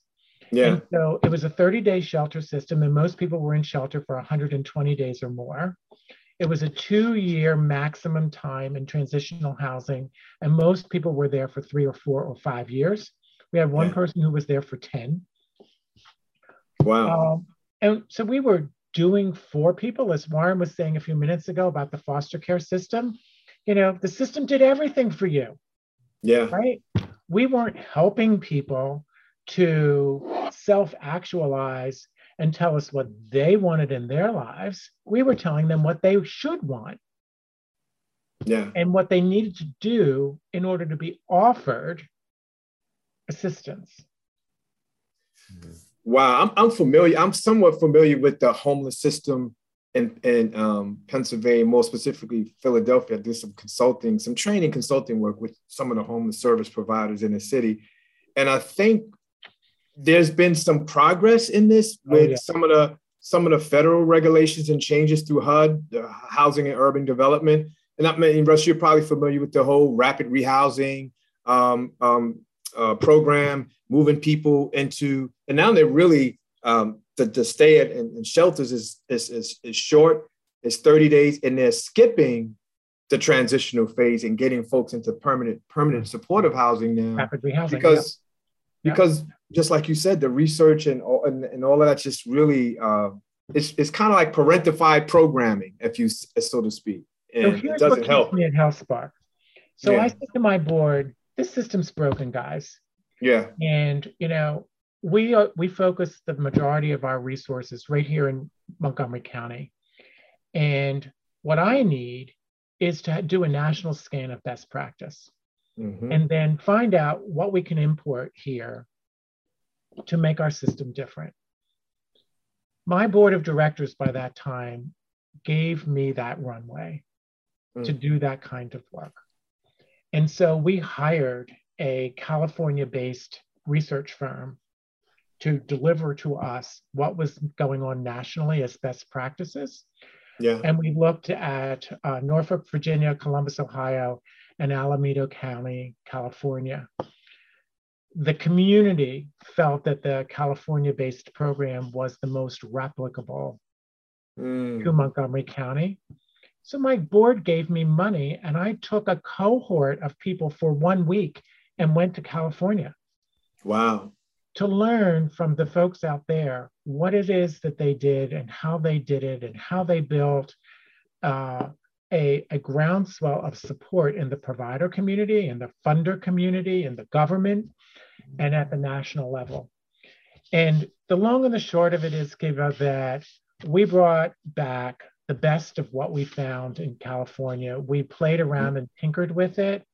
Yeah. And so it was a 30 day shelter system, and most people were in shelter for 120 days or more. It was a two year maximum time in transitional housing, and most people were there for three or four or five years. We had one yeah. person who was there for 10. Wow. Um, and so we were doing for people, as Warren was saying a few minutes ago about the foster care system. You know, the system did everything for you. Yeah. Right? We weren't helping people to self actualize and tell us what they wanted in their lives. We were telling them what they should want. Yeah. And what they needed to do in order to be offered assistance. Wow, I'm, I'm familiar. I'm somewhat familiar with the homeless system in, in um, Pennsylvania, more specifically Philadelphia. I did some consulting, some training consulting work with some of the homeless service providers in the city. And I think there's been some progress in this oh, with oh, yeah. some of the some of the federal regulations and changes through HUD, the Housing and Urban Development. And I mean, Russ, you're probably familiar with the whole rapid rehousing um, um, uh, program, moving people into, and now they're really um, the, the stay at in, in shelters is, is, is is short. It's 30 days, and they're skipping the transitional phase and getting folks into permanent permanent supportive housing now. Rapid rehousing because because just like you said, the research and all, and, and all of that's just really uh, it's it's kind of like parentified programming, if you so to speak. And so here's it doesn't what help me at HealthSpark. So yeah. I said to my board, "This system's broken, guys." Yeah. And you know, we are, we focus the majority of our resources right here in Montgomery County, and what I need is to do a national scan of best practice mm-hmm. and then find out what we can import here to make our system different. My board of directors by that time gave me that runway mm. to do that kind of work. And so we hired a California based research firm to deliver to us what was going on nationally as best practices. Yeah. And we looked at uh, Norfolk, Virginia, Columbus, Ohio, and Alameda County, California. The community felt that the California based program was the most replicable mm. to Montgomery County. So my board gave me money, and I took a cohort of people for one week and went to California. Wow. To learn from the folks out there what it is that they did and how they did it and how they built uh, a, a groundswell of support in the provider community, in the funder community, in the government, and at the national level. And the long and the short of it is, Kiva, that we brought back the best of what we found in California. We played around and tinkered with it.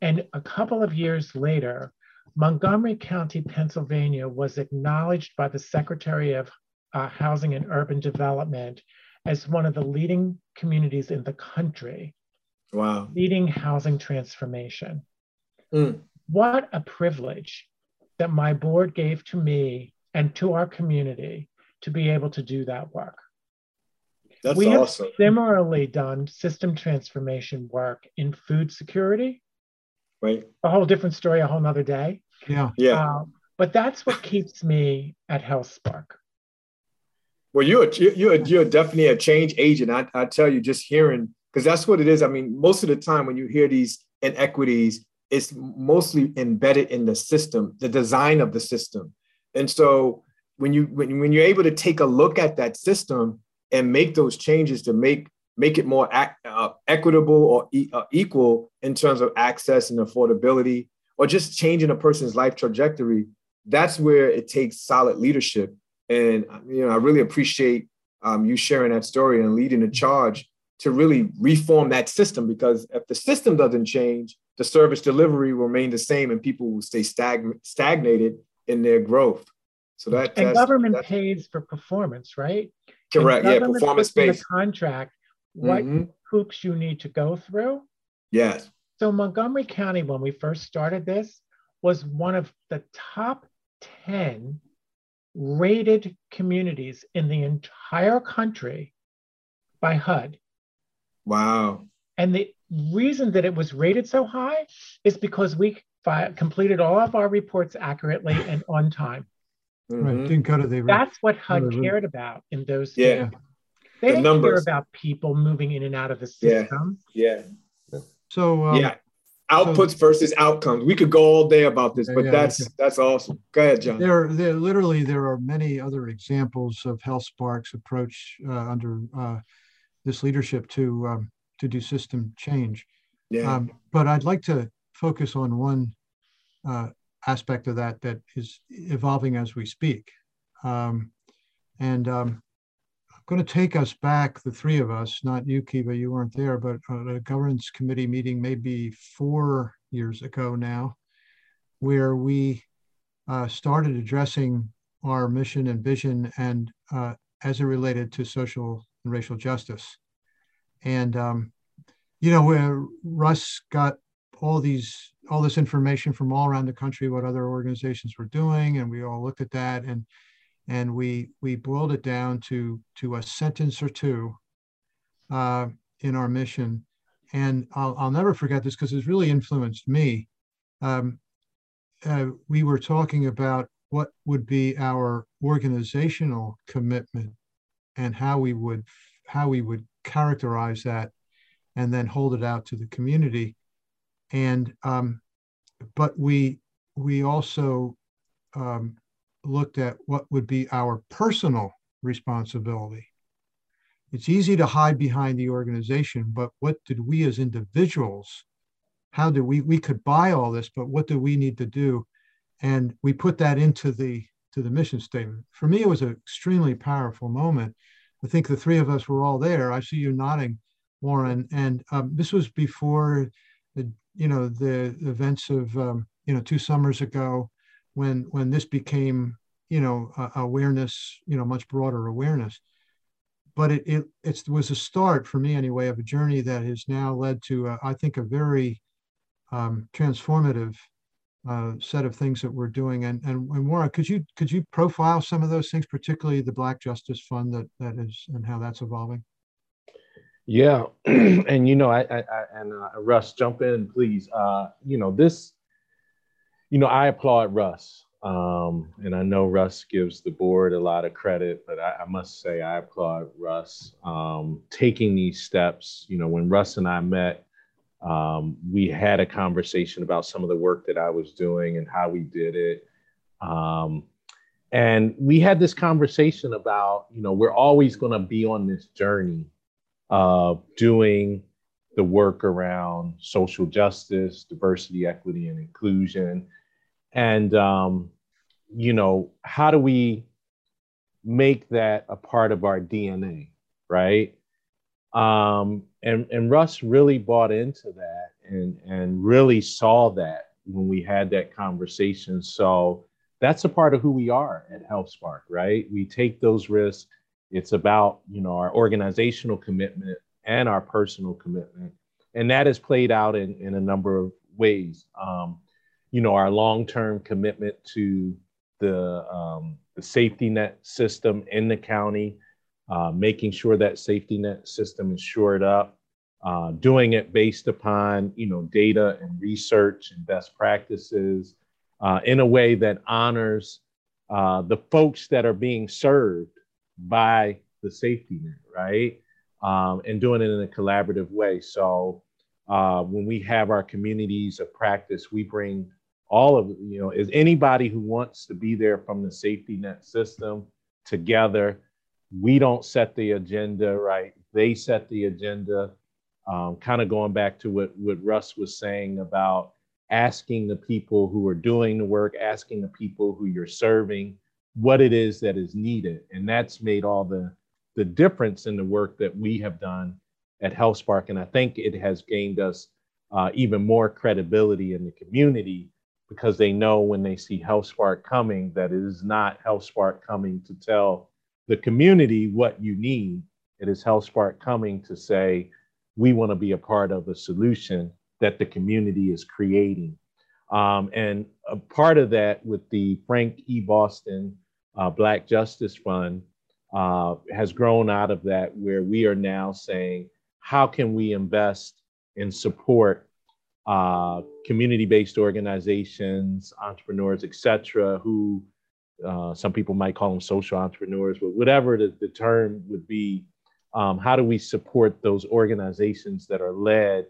And a couple of years later, Montgomery County, Pennsylvania was acknowledged by the Secretary of uh, Housing and Urban Development as one of the leading communities in the country. Wow. Leading housing transformation. Mm. What a privilege that my board gave to me and to our community to be able to do that work. That's we awesome. have similarly done system transformation work in food security. Right. A whole different story, a whole nother day. Yeah. Yeah. Uh, but that's what keeps me at HealthSpark. Well, you're you're you're definitely a change agent. I, I tell you, just hearing because that's what it is. I mean, most of the time when you hear these inequities, it's mostly embedded in the system, the design of the system. And so when you when, when you're able to take a look at that system and make those changes to make make it more ac- uh, equitable or e- uh, equal in terms of access and affordability, or just changing a person's life trajectory, that's where it takes solid leadership. And you know, I really appreciate um, you sharing that story and leading the charge to really reform that system because if the system doesn't change, the service delivery will remain the same and people will stay stag- stagnated in their growth. So that and government pays for performance, right? Correct. Yeah, performance based. The contract, what mm-hmm. hoops you need to go through. Yes. So Montgomery County, when we first started this, was one of the top 10 rated communities in the entire country by HUD. Wow. And the reason that it was rated so high is because we fi- completed all of our reports accurately and on time. Mm-hmm. Right. Didn't go to the. That's what HUD cared about in those. Yeah. They the didn't numbers. care about people moving in and out of the system. Yeah. yeah. So um, yeah, outputs so, versus outcomes. We could go all day about this, but yeah, that's that's awesome. Go ahead, John. There, there, literally, there are many other examples of HealthSpark's approach uh, under uh, this leadership to um, to do system change. Yeah. Um, but I'd like to focus on one uh, aspect of that that is evolving as we speak. Um, and um, going to take us back, the three of us, not you, Kiva, you weren't there, but a governance committee meeting maybe four years ago now, where we uh, started addressing our mission and vision and uh, as it related to social and racial justice. And um, you know, where Russ got all these all this information from all around the country, what other organizations were doing, and we all looked at that and and we we boiled it down to to a sentence or two uh, in our mission. And I'll, I'll never forget this because it's really influenced me. Um, uh, we were talking about what would be our organizational commitment and how we would how we would characterize that and then hold it out to the community and um, but we we also um, looked at what would be our personal responsibility. It's easy to hide behind the organization but what did we as individuals how did we we could buy all this but what do we need to do? And we put that into the to the mission statement. For me it was an extremely powerful moment. I think the three of us were all there. I see you nodding warren. And um, this was before the you know the events of um, you know two summers ago when when this became you know uh, awareness you know much broader awareness. But it, it it was a start for me anyway of a journey that has now led to a, I think a very um, transformative uh, set of things that we're doing. And and, and Warren, could you could you profile some of those things particularly the Black Justice Fund that that is and how that's evolving? Yeah, and you know, I, I, I and uh, Russ, jump in, please. Uh, you know, this, you know, I applaud Russ, um, and I know Russ gives the board a lot of credit, but I, I must say I applaud Russ um, taking these steps. You know, when Russ and I met, um, we had a conversation about some of the work that I was doing and how we did it. Um, and we had this conversation about, you know, we're always going to be on this journey of doing the work around social justice, diversity, equity, and inclusion. And, um, you know, how do we make that a part of our DNA, right? Um, and, and Russ really bought into that and, and really saw that when we had that conversation. So that's a part of who we are at HealthSpark, right? We take those risks it's about, you know, our organizational commitment and our personal commitment. And that has played out in, in a number of ways. Um, you know, our long-term commitment to the um, the safety net system in the county, uh, making sure that safety net system is shored up, uh, doing it based upon you know data and research and best practices uh, in a way that honors uh, the folks that are being served by the safety net, right? Um, and doing it in a collaborative way. So uh, when we have our communities of practice, we bring all of you know is anybody who wants to be there from the safety net system together we don't set the agenda right? They set the agenda. Um, kind of going back to what, what russ was saying about asking the people who are doing the work asking the people who you're serving what it is that is needed. And that's made all the the difference in the work that we have done at HealthSpark and i think it has gained us uh, even more credibility in the community because they know when they see HealthSpark coming that it is not HealthSpark coming to tell the community what you need. It is HealthSpark coming to say, we want to be a part of a solution that the community is creating. Um, and a part of that with the Frank E. Boston uh, Black Justice Fund uh, has grown out of that, where we are now saying, how can we invest and support uh, community-based organizations, entrepreneurs, etc., who uh, some people might call them social entrepreneurs, but whatever the, the term would be, um, how do we support those organizations that are led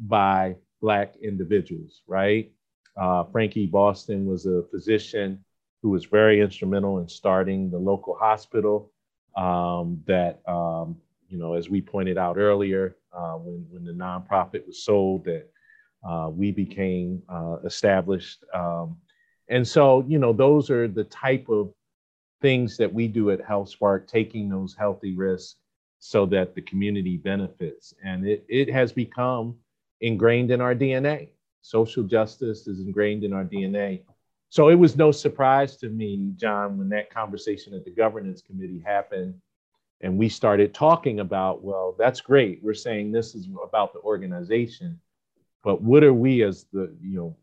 by Black individuals, right? Uh, Frankie Boston was a physician who was very instrumental in starting the local hospital um, that, um, you know, as we pointed out earlier, uh, when, when the nonprofit was sold, that uh, we became uh, established. Um, and so, you know, those are the type of things that we do at HealthSpark, taking those healthy risks so that the community benefits. And it, it has become ingrained in our DNA. Social justice is ingrained in our DNA. So it was no surprise to me, John, when that conversation at the governance committee happened and we started talking about, well, that's great. We're saying this is about the organization but what are we as the you know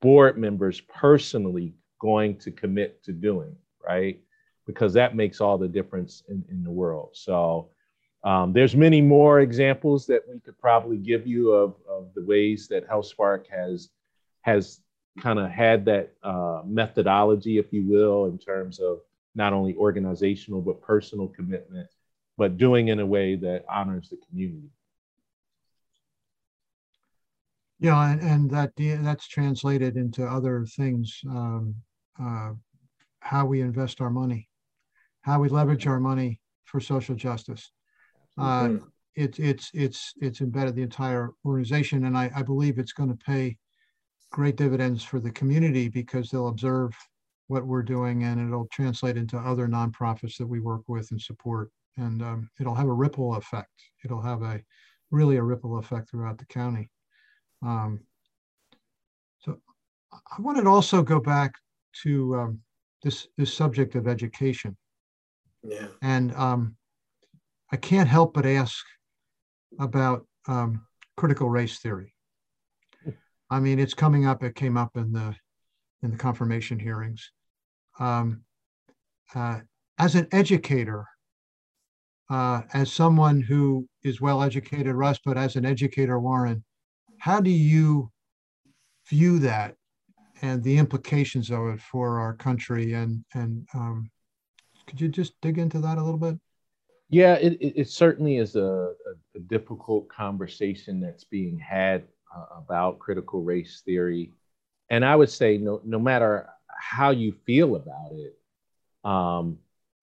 board members personally going to commit to doing right because that makes all the difference in, in the world so um, there's many more examples that we could probably give you of, of the ways that HealthSpark has has kind of had that uh, methodology, if you will, in terms of not only organizational but personal commitment, but doing in a way that honors the community. Yeah, and, and that that's translated into other things. Um, uh, how we invest our money, how we leverage our money for social justice. Uh, mm-hmm. it's it's it's it's embedded the entire organization, and I, I believe it's going to pay great dividends for the community because they'll observe what we're doing, and it'll translate into other nonprofits that we work with and support, and um, it'll have a ripple effect. It'll have a really a ripple effect throughout the county. Um, so I wanted to also go back to um, this, this subject of education. Yeah. And um, I can't help but ask about um, critical race theory. I mean, it's coming up. It came up in the in the confirmation hearings. Um, uh, as an educator, uh, as someone who is well educated, Russ, but as an educator, Warren, how do you view that and the implications of it for our country? And and um, could you just dig into that a little bit? Yeah, it, it, certainly is a, a, a, difficult conversation that's being had uh, about critical race theory. And I would say, no, no matter how you feel about it, um,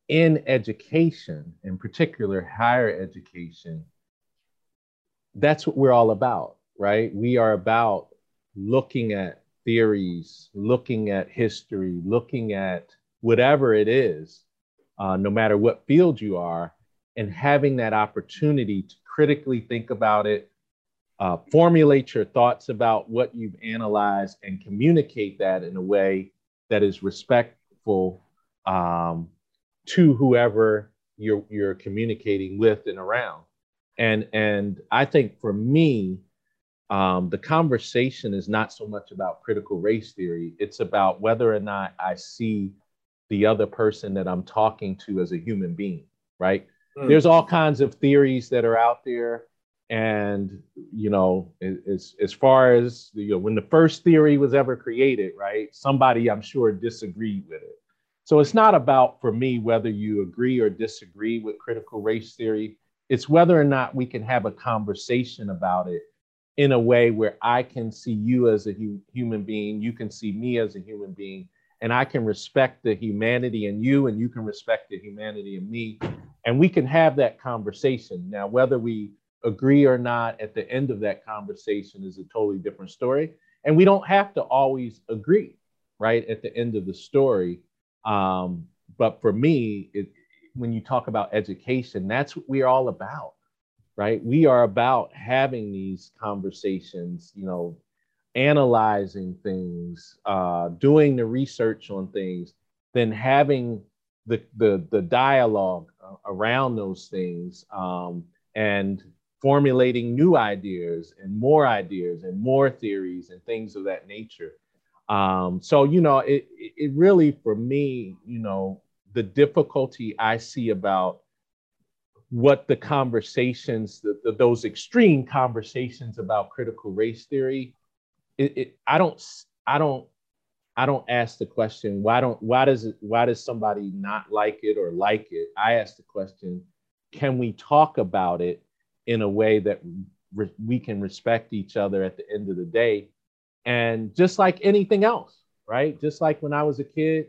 in education, in particular higher education, that's what we're all about right? We are about looking at theories, looking at history, looking at whatever it is, uh, no matter what field you are, and having that opportunity to critically think about it, uh, formulate your thoughts about what you've analyzed, and communicate that in a way that is respectful um, to whoever you're, you're communicating with and around. And, and I think for me, um, the conversation is not so much about critical race theory. It's about whether or not I see the other person that I'm talking to as a human being, right? Mm. There's all kinds of theories that are out there. And, you know, as, as far as, you know, when the first theory was ever created, right, somebody I'm sure disagreed with it. So it's not about, for me, whether you agree or disagree with critical race theory. It's whether or not we can have a conversation about it in a way where I can see you as a hu- human being, you can see me as a human being, and I can respect the humanity in you, and you can respect the humanity in me, and we can have that conversation. Now, whether we agree or not at the end of that conversation is a totally different story, and we don't have to always agree, right, at the end of the story. Um, but for me, it, when you talk about education, that's what we're all about right? We are about having these conversations, you know, analyzing things, uh, doing the research on things, then having the the, the dialogue uh, around those things um, and formulating new ideas and more ideas and more theories and things of that nature. Um, so you know, it it really for me, you know, the difficulty I see about what the conversations, the, the, those extreme conversations about critical race theory, it, it, I don't, I don't, I don't ask the question why don't why does it why does somebody not like it or like it? I ask the question, can we talk about it in a way that re- we can respect each other at the end of the day? And just like anything else, right? Just like when I was a kid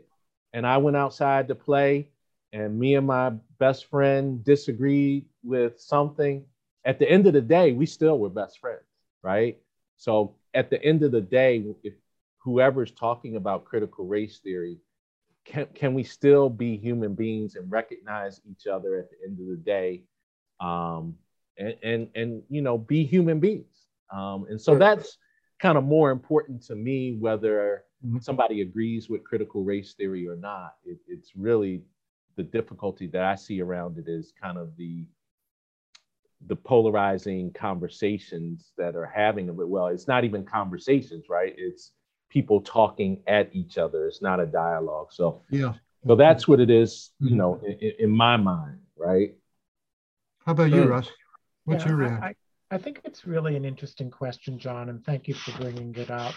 and I went outside to play and me and my best friend disagreed with something, at the end of the day, we still were best friends, right? So at the end of the day, if whoever's talking about critical race theory, can, can we still be human beings and recognize each other at the end of the day um, and, and, and, you know, be human beings? Um, and so that's kind of more important to me, whether mm-hmm. somebody agrees with critical race theory or not. It, it's really the difficulty that I see around it is kind of the the polarizing conversations that are having of it. Well, it's not even conversations, right? It's people talking at each other. It's not a dialogue. So yeah. So that's what it is, you mm-hmm. know, in, in my mind, right? How about you, Russ? What's yeah, your reaction? I, I, think it's really an interesting question, John, and thank you for bringing it up.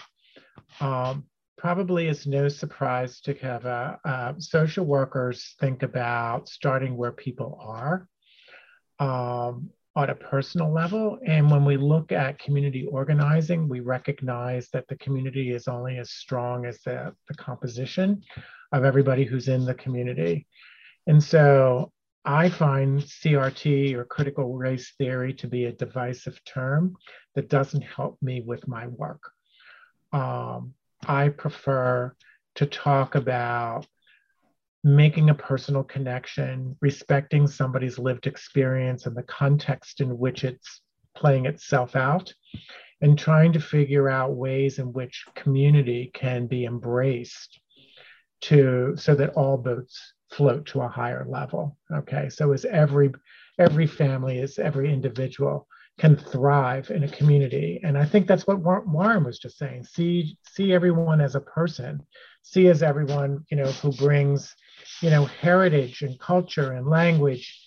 Um, probably is no surprise to have uh, social workers think about starting where people are um, on a personal level. And when we look at community organizing, we recognize that the community is only as strong as the, the composition of everybody who's in the community. And so I find CRT or critical race theory to be a divisive term that doesn't help me with my work. Um, I prefer to talk about making a personal connection, respecting somebody's lived experience and the context in which it's playing itself out, and trying to figure out ways in which community can be embraced to so that all boats float to a higher level. Okay, so as every every family, as every individual can thrive in a community. And I think that's what Warren was just saying. See, see everyone as a person. See as everyone, you know, who brings, you know, heritage and culture and language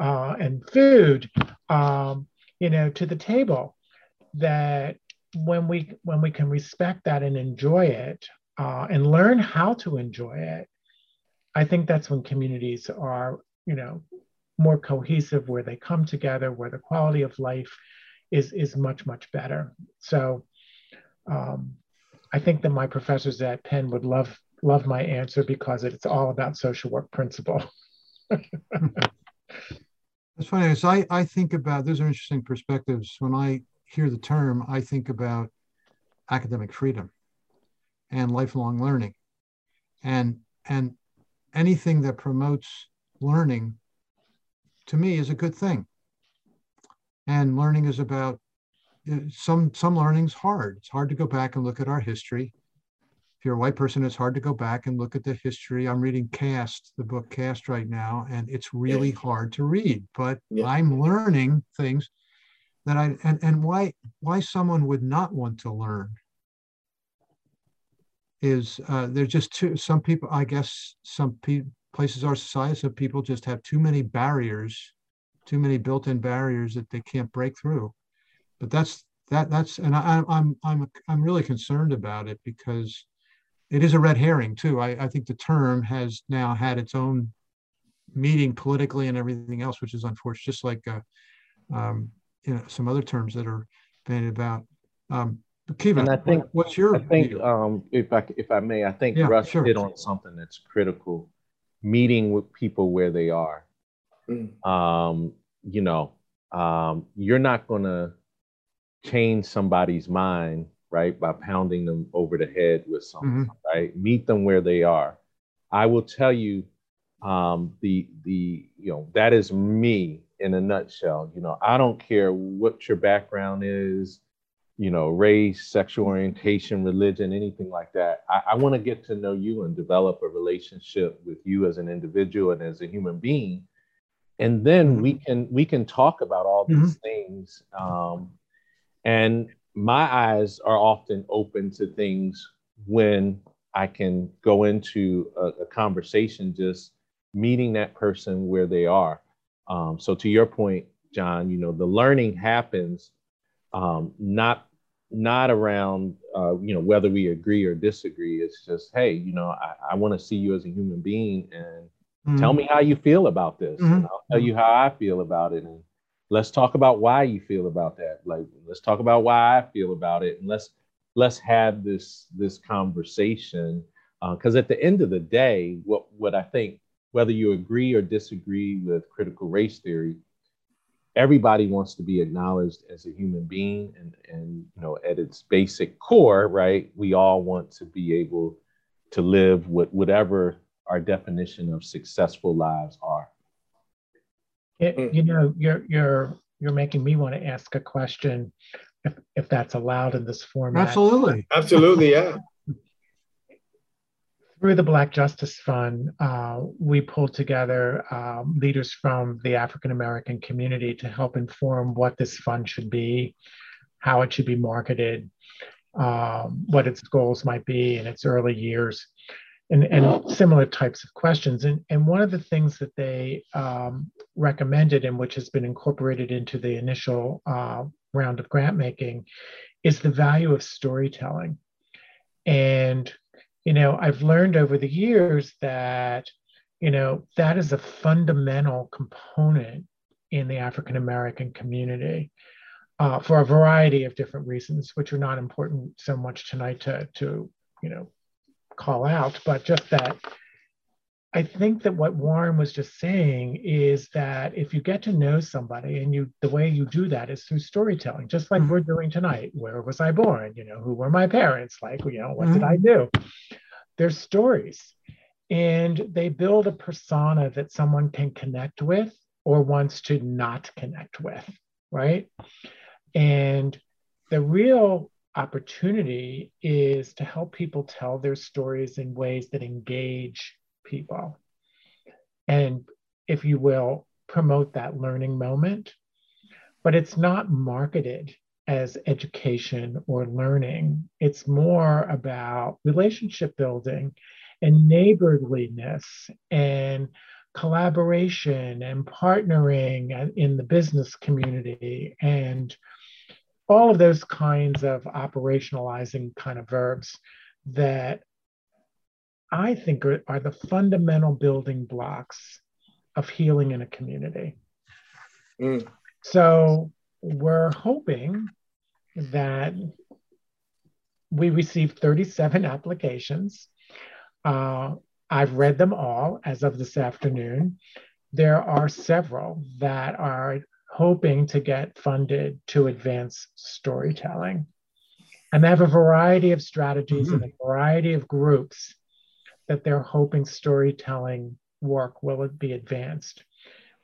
uh, and food, um, you know, to the table. That when we when we can respect that and enjoy it uh, and learn how to enjoy it, I think that's when communities are, you know, more cohesive, where they come together, where the quality of life is is much much better. So um, I think that my professors at Penn would love love my answer because it's all about social work principle. That's funny as I, I think about those are interesting perspectives. When I hear the term, I think about academic freedom and lifelong learning. And and anything that promotes learning to me is a good thing. And learning is about uh, some some learning's hard. It's hard to go back and look at our history. If you're a white person, it's hard to go back and look at the history. I'm reading Caste, the book Caste right now, and it's really yeah. hard to read. But yeah. I'm learning things that I and, and why why someone would not want to learn is uh, there's just too some people I guess some pe- places our society some people just have too many barriers too many built-in barriers that they can't break through but that's that that's and I, I'm I'm I'm really concerned about it because it is a red herring too. I, I think the term has now had its own meeting politically and everything else, which is unfortunate. Just like uh, um, you know some other terms that are bandied about. Um, Kiva, and I think what's your I think um, if I if I may, I think yeah, Russ sure. hit on something that's critical. Meeting with people where they are. Mm. Um, you know, um, you're not gonna change somebody's mind, right, by pounding them over the head with something, mm-hmm. right? Meet them where they are. I will tell you, um, the the you know that is me in a nutshell. You know, I don't care what your background is, you know, race, sexual orientation, religion, anything like that. I, I want to get to know you and develop a relationship with you as an individual and as a human being and then mm-hmm. we can we can talk about all these mm-hmm. things um, and my eyes are often open to things when I can go into a, a conversation just meeting that person where they are. Um, so to your point, John, you know, the learning happens um, not not around uh, you know whether we agree or disagree. It's just hey, you know, I, I want to see you as a human being and mm-hmm. tell me how you feel about this. Mm-hmm. And I'll tell you how I feel about it. And let's talk about why you feel about that like let's talk about why i feel about it and let's let's have this this conversation because uh, at the end of the day what what i think whether you agree or disagree with critical race theory everybody wants to be acknowledged as a human being and and you know at its basic core right we all want to be able to live with whatever our definition of successful lives are it, you mm-hmm. know, you're you're you're making me want to ask a question, if if that's allowed in this format. Absolutely, absolutely, yeah. Through the Black Justice Fund, uh, we pulled together um, leaders from the African American community to help inform what this fund should be, how it should be marketed, um, what its goals might be in its early years and, and similar types of questions. And, and one of the things that they um, recommended and which has been incorporated into the initial uh, round of grant making is the value of storytelling. And, you know, I've learned over the years that, you know, that is a fundamental component in the African American community. Uh, for a variety of different reasons, which are not important so much tonight to, to you know, call out, but just that I think that what Warren was just saying is that if you get to know somebody and you the way you do that is through storytelling, just like mm-hmm. we're doing tonight. Where was I born? You know, who were my parents? Like, you know, what mm-hmm. did I do? There's stories. And they build a persona that someone can connect with or wants to not connect with, right? And the real opportunity is to help people tell their stories in ways that engage people. And if you will promote that learning moment. But it's not marketed as education or learning. It's more about relationship building and neighborliness and collaboration and partnering in the business community and all of those kinds of operationalizing kind of verbs that I think are, are the fundamental building blocks of healing in a community. Mm. So we're hoping that we received 37 applications. Uh, I've read them all as of this afternoon. There are several that are hoping to get funded to advance storytelling. And they have a variety of strategies mm-hmm. and a variety of groups that they're hoping storytelling work will be advanced.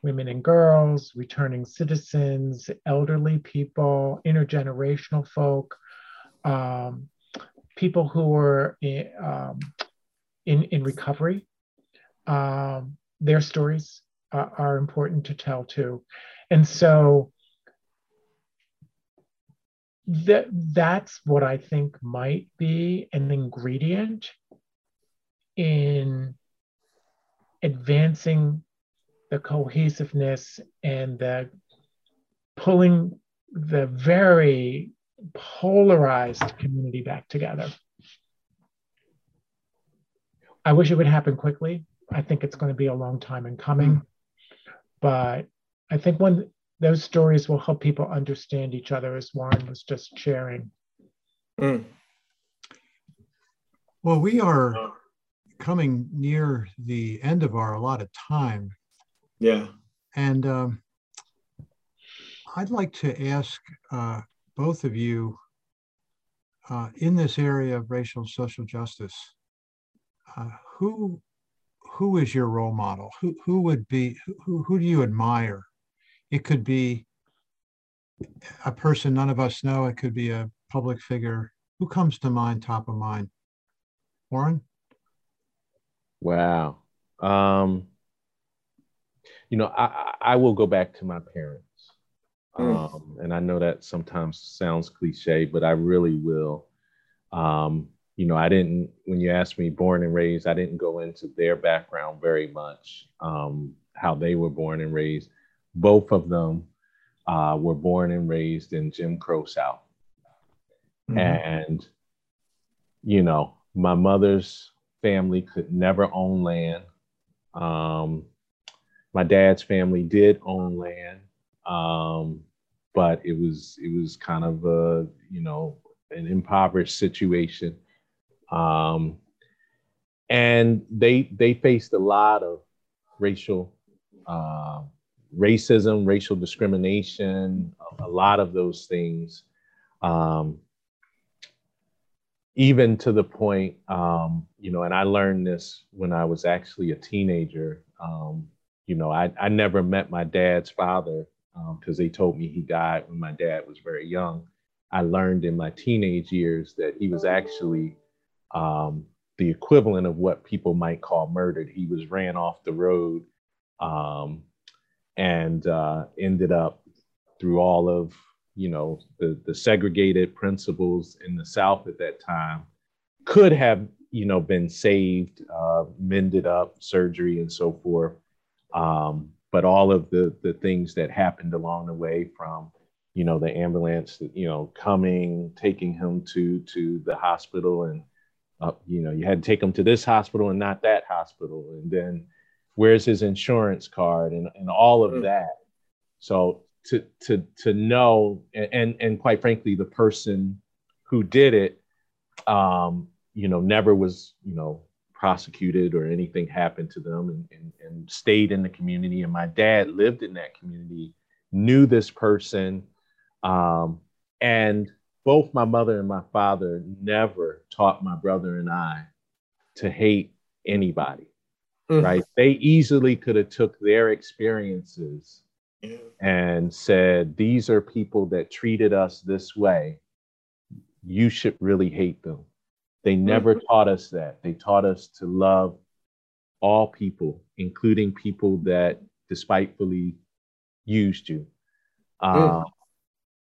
Women and girls, returning citizens, elderly people, intergenerational folk, um, people who are in, um, in, in recovery. Um, their stories are important to tell too. And so that that's what I think might be an ingredient in advancing the cohesiveness and the pulling the very polarized community back together. I wish it would happen quickly. I think it's going to be a long time in coming. Mm. But I think when those stories will help people understand each other, as Warren was just sharing. Mm. Well, we are coming near the end of our allotted time. Yeah. And um, I'd like to ask uh, both of you uh, in this area of racial and social justice, uh, who who is your role model? Who who would be who who do you admire? It could be a person none of us know. It could be a public figure. Who comes to mind, top of mind? Warren. Wow. Um, you know, I, I will go back to my parents. Mm. Um, and I know that sometimes sounds cliche, but I really will. Um, you know, I didn't, when you asked me born and raised, I didn't go into their background very much, um, how they were born and raised. Both of them uh, were born and raised in Jim Crow South. Mm-hmm. And, you know, my mother's family could never own land. Um, my dad's family did own land um, but it was it was kind of a you know an impoverished situation, um, and they they faced a lot of racial uh, racism, racial discrimination, a, lot of those things. Um, even to the point, um, you know, and I learned this when I was actually a teenager. Um, you know, I, I never met my dad's father because um, they told me he died when my dad was very young. I learned in my teenage years that he was actually um, the equivalent of what people might call murdered. He was ran off the road um, and uh, ended up through all of you know the the segregated principles in the South at that time could have you know been saved, uh, mended up, surgery and so forth. Um, but all of the the things that happened along the way from you know the ambulance you know coming taking him to to the hospital and uh, you know you had to take him to this hospital and not that hospital and then where's his insurance card and, and all of mm. that so to to to know and and quite frankly the person who did it um you know never was you know prosecuted or anything happened to them and, and, and stayed in the community. And my dad lived in that community, knew this person. Um, and both my mother and my father never taught my brother and I to hate anybody. Mm. Right. They easily could have took their experiences yeah. and said, these are people that treated us this way. You should really hate them. They never mm-hmm. taught us that. They taught us to love all people, including people that despitefully used you. Uh,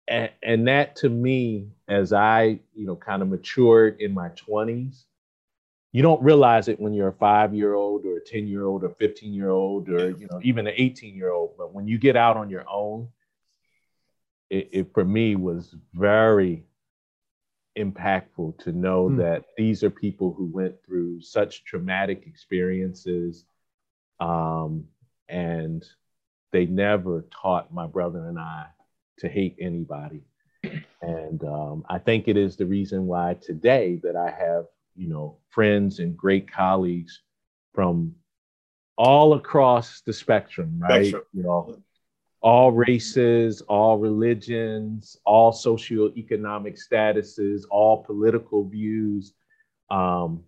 and, and that to me, as I, you know, kind of matured in my 20s, you don't realize it when you're a five year old or a 10 year old or 15 year old or, you know, even an 18 year old. But when you get out on your own, it, it for me was very impactful to know mm. that these are people who went through such traumatic experiences um, and they never taught my brother and I to hate anybody. And um, I think it is the reason why today that I have, you know, friends and great colleagues from all across the spectrum, right? Spectrum. You know, all races, all religions, all socioeconomic statuses, all political views. Um,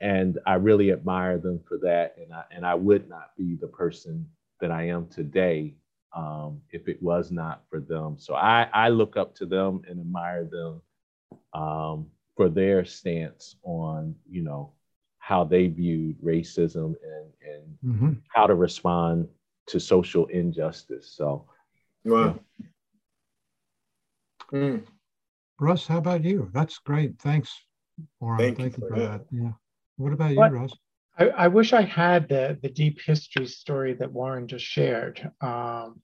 and I really admire them for that. And I, and I would not be the person that I am today um, if it was not for them. So I, I look up to them and admire them um, for their stance on, you know, how they viewed racism and, and mm-hmm. how to respond to social injustice. So, wow. Yeah. Mm. Russ, how about you? That's great. Thanks, Warren. Thank, Thank you, for, for that. that. Yeah. What about you, Russ? I, I, wish I had the the deep history story that Warren just shared. Um,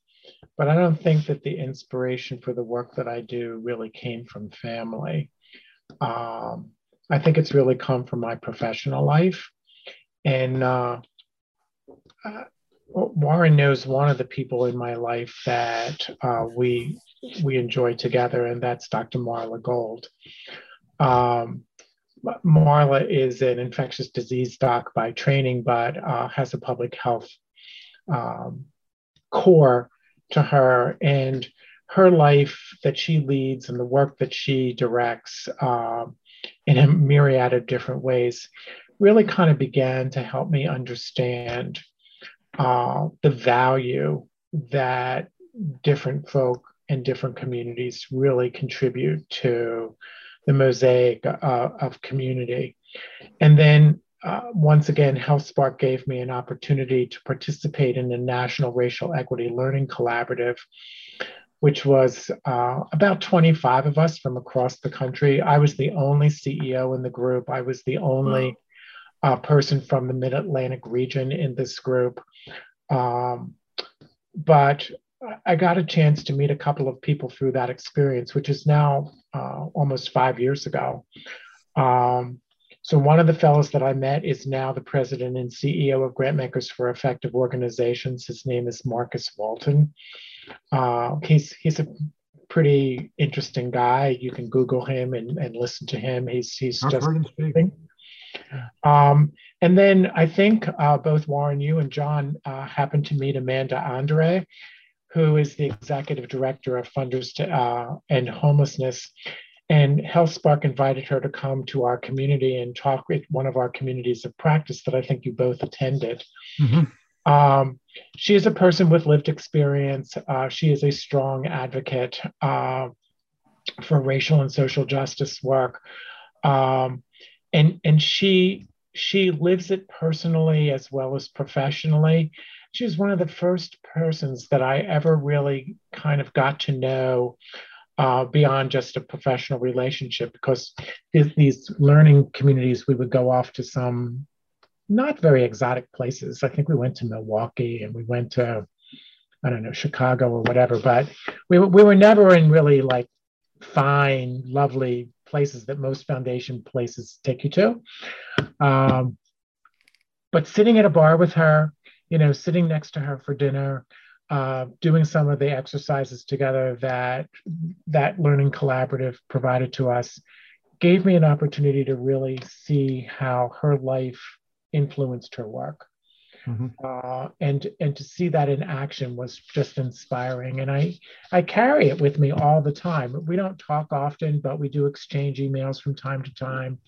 but I don't think that the inspiration for the work that I do really came from family. Um, I think it's really come from my professional life. And uh, uh, Warren knows one of the people in my life that uh, we we enjoy together, and that's Dr. Marla Gold. Um, Marla is an infectious disease doc by training, but uh, has a public health um, core to her. And her life that she leads and the work that she directs uh, in a myriad of different ways really kind of began to help me understand uh, the value that different folk and different communities really contribute to the mosaic uh, of community. And then uh, once again, HealthSpark gave me an opportunity to participate in the National Racial Equity Learning Collaborative, which was uh, about 25 of us from across the country. I was the only CEO in the group. I was the only uh, person from the Mid Atlantic region in this group. Um, but I got a chance to meet a couple of people through that experience, which is now uh, almost five years ago. Um, so one of the fellows that I met is now the president and CEO of Grantmakers for Effective Organizations. His name is Marcus Walton. Uh, he's he's a pretty interesting guy. You can Google him and, and listen to him. He's he's I've just um, and then I think uh, both Warren, you and John uh, happened to meet Amanda Andere, who is the executive director of Funders to uh, End Homelessness. And HealthSpark invited her to come to our community and talk with one of our communities of practice that I think you both attended. Mm-hmm. Um, she is a person with lived experience. Uh, she is a strong advocate uh, for racial and social justice work. Um, and, and she she lives it personally as well as professionally. She was one of the first persons that I ever really kind of got to know uh, beyond just a professional relationship because these, these learning communities, we would go off to some not very exotic places. I think we went to Milwaukee and we went to, I don't know, Chicago or whatever, but we, we were never in really like fine, lovely places that most foundation places take you to. Um, but sitting at a bar with her, you know, sitting next to her for dinner, uh, doing some of the exercises together that that learning collaborative provided to us gave me an opportunity to really see how her life influenced her work. Mm-hmm. Uh, and and to see that in action was just inspiring. And I I carry it with me all the time. We don't talk often, but we do exchange emails from time to time.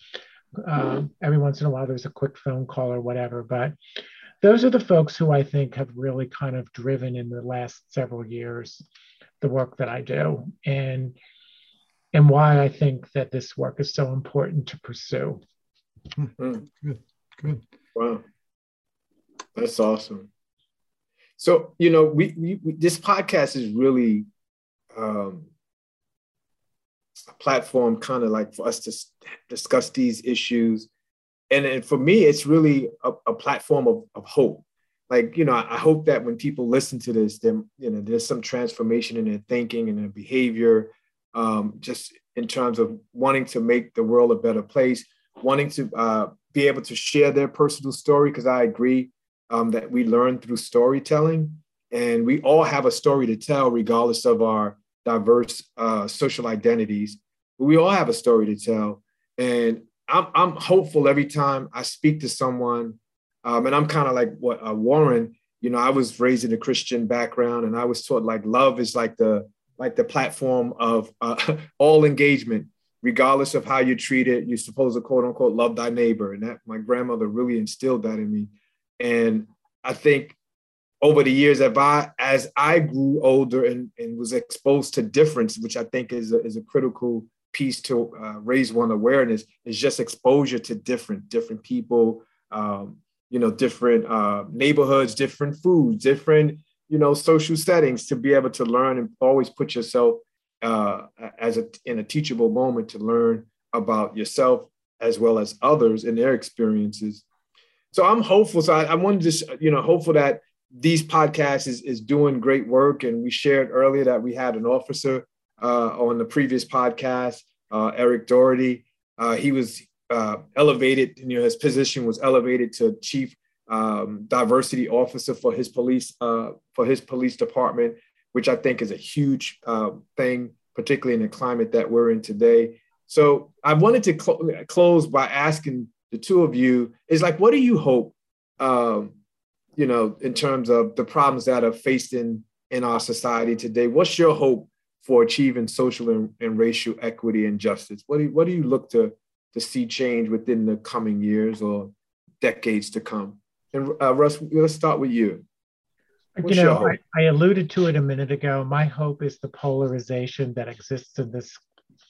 Um, every once in a while, there's a quick phone call or whatever. But those are the folks who I think have really kind of driven in the last several years the work that I do and and why I think that this work is so important to pursue. Mm-hmm. Good. Wow, that's awesome. So you know, we, we, we this podcast is really um, a platform, kind of like for us to discuss these issues and, and for me, it's really a, a platform of, of hope. Like, you know, I, I hope that when people listen to this, then, you know, there's some transformation in their thinking and their behavior, um, just in terms of wanting to make the world a better place, wanting to uh, be able to share their personal story. Because I agree um, that we learn through storytelling, and we all have a story to tell, regardless of our diverse uh, social identities. But we all have a story to tell, and I'm I'm hopeful every time I speak to someone, um, and I'm kind of like what uh, Warren. You know, I was raised in a Christian background, and I was taught like love is like the like the platform of uh, all engagement, regardless of how you treat it. You're supposed to quote unquote love thy neighbor, and that my grandmother really instilled that in me. And I think over the years, if I as I grew older and, and was exposed to difference, which I think is a, is a critical piece to uh, raise one awareness is just exposure to different different people um, you know different uh, neighborhoods different foods different you know social settings to be able to learn and always put yourself uh, as a in a teachable moment to learn about yourself as well as others and their experiences. So I'm hopeful. So I, I wanted to just, you know, hopeful that these podcasts is, is doing great work. And we shared earlier that we had an officer uh, on the previous podcast, uh, Eric Doherty. Uh, he was uh, elevated, you know, his position was elevated to chief um, diversity officer for his police uh, for his police department, which I think is a huge uh, thing, particularly in the climate that we're in today. So I wanted to cl- close by asking the two of you is like, what do you hope, um, you know, in terms of the problems that are faced in in our society today? What's your hope for achieving social and, and racial equity and justice? What do you, what do you look to to see change within the coming years or decades to come? And uh, Russ, let's start with you. What's you know, I, I, alluded to it a minute ago. My hope is the polarization that exists in this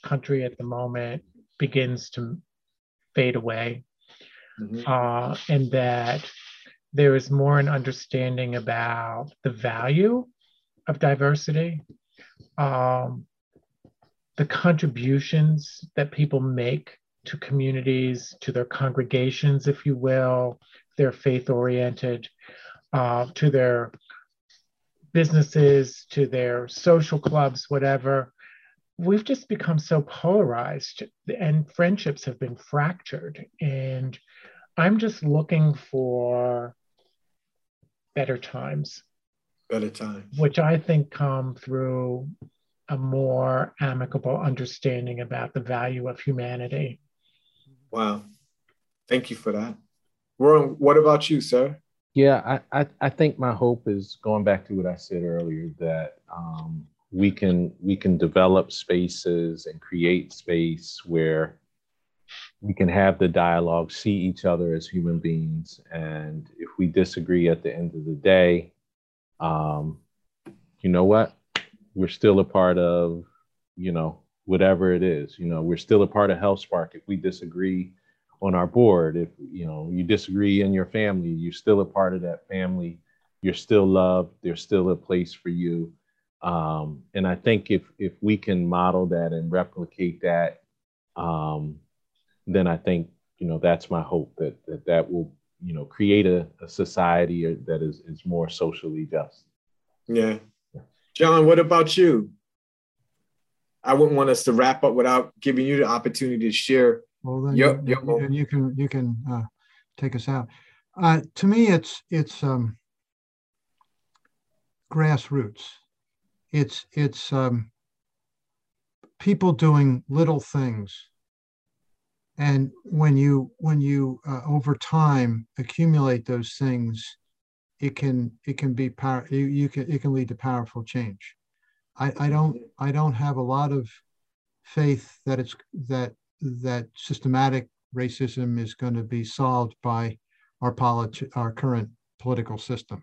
country at the moment begins to fade away, mm-hmm. uh, and that there is more an understanding about the value of diversity, um, the contributions that people make to communities, to their congregations, if you will, they're faith oriented, uh, to their businesses, to their social clubs, whatever. We've just become so polarized and friendships have been fractured. And I'm just looking for better times. Better times. Which I think come through a more amicable understanding about the value of humanity. Wow. Thank you for that. Warren, what about you, sir? Yeah, I, I, I, think my hope is going back to what I said earlier that um, we can we can develop spaces and create space where we can have the dialogue, see each other as human beings, and if we disagree at the end of the day, um, you know what? We're still a part of, you know, whatever it is. You know, we're still a part of HealthSpark. If we disagree on our board. If you know you disagree in your family, you're still a part of that family. You're still loved. There's still a place for you. Um, and I think if if we can model that and replicate that, um, then I think you know that's my hope that that that will you know create a, a society that is is more socially just. Yeah, John, what about you? I wouldn't want us to wrap up without giving you the opportunity to share well, then yep, you, yep. you, can you can uh, take us out. Uh, to me, it's it's um, grassroots. It's it's um, people doing little things, and when you when you uh, over time accumulate those things, it can it can be power. You, you can it can lead to powerful change. I, I don't I don't have a lot of faith that it's that that systematic racism is going to be solved by our politi- our current political system.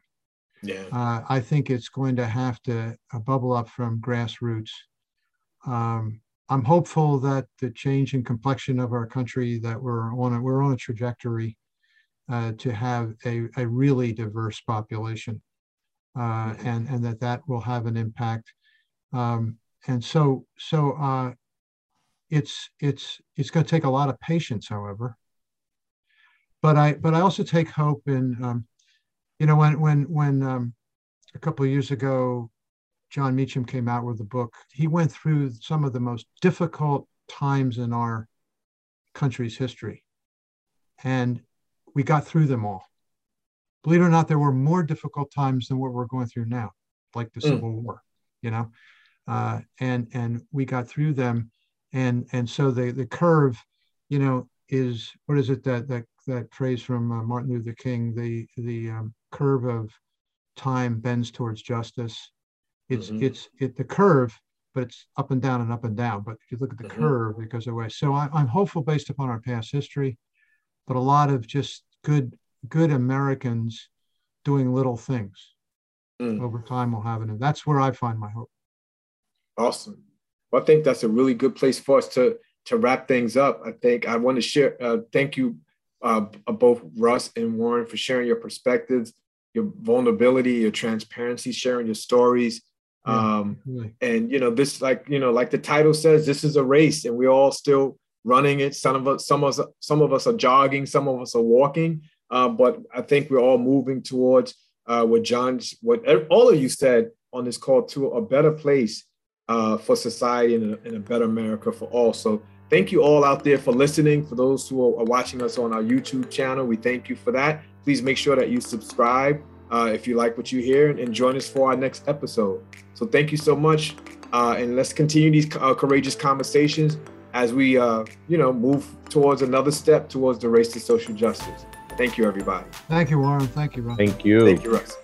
Yeah. Uh, I think it's going to have to uh, bubble up from grassroots. Um, I'm hopeful that the change in complexion of our country that we're on a, we're on a trajectory uh, to have a, a really diverse population, uh, and and that that will have an impact. Um, and so so uh, it's it's it's going to take a lot of patience, however. But I but I also take hope in um, you know when when when um, a couple of years ago Jon Meacham came out with a book. He went through some of the most difficult times in our country's history, and we got through them all. Believe it or not, there were more difficult times than what we're going through now, like the mm. Civil War. You know, uh, and and we got through them and and so the the curve you know is what is it that that that phrase from uh, martin luther king? The the um, curve of time bends towards justice. It's mm-hmm. it's it the curve but it's up and down and up and down. But if you look at the mm-hmm. curve it goes away. So I, i'm hopeful based upon our past history but a lot of just good good americans doing little things mm. over time will have it. And that's where i find my hope. Awesome well, I think that's a really good place for us to to wrap things up. I think I want to share. Uh, thank you, uh, both Russ and Warren, for sharing your perspectives, your vulnerability, your transparency, sharing your stories. Um, really. And you know, this like you know, like the title says, this is a race, and we're all still running it. Some of us, some of us, some of us are jogging, some of us are walking. Uh, but I think we're all moving towards uh, what John, what all of you said on this call to a better place uh, for society and a, and a, better America for all. So thank you all out there for listening. For those who are watching us on our YouTube channel, we thank you for that. Please make sure that you subscribe uh, if you like what you hear and join us for our next episode. So thank you so much. Uh, and let's continue these uh, courageous conversations as we, uh, you know, move towards another step towards the race to social justice. Thank you, everybody. Thank you, Warren. Thank you, Ron. Thank you. Thank you, Russ.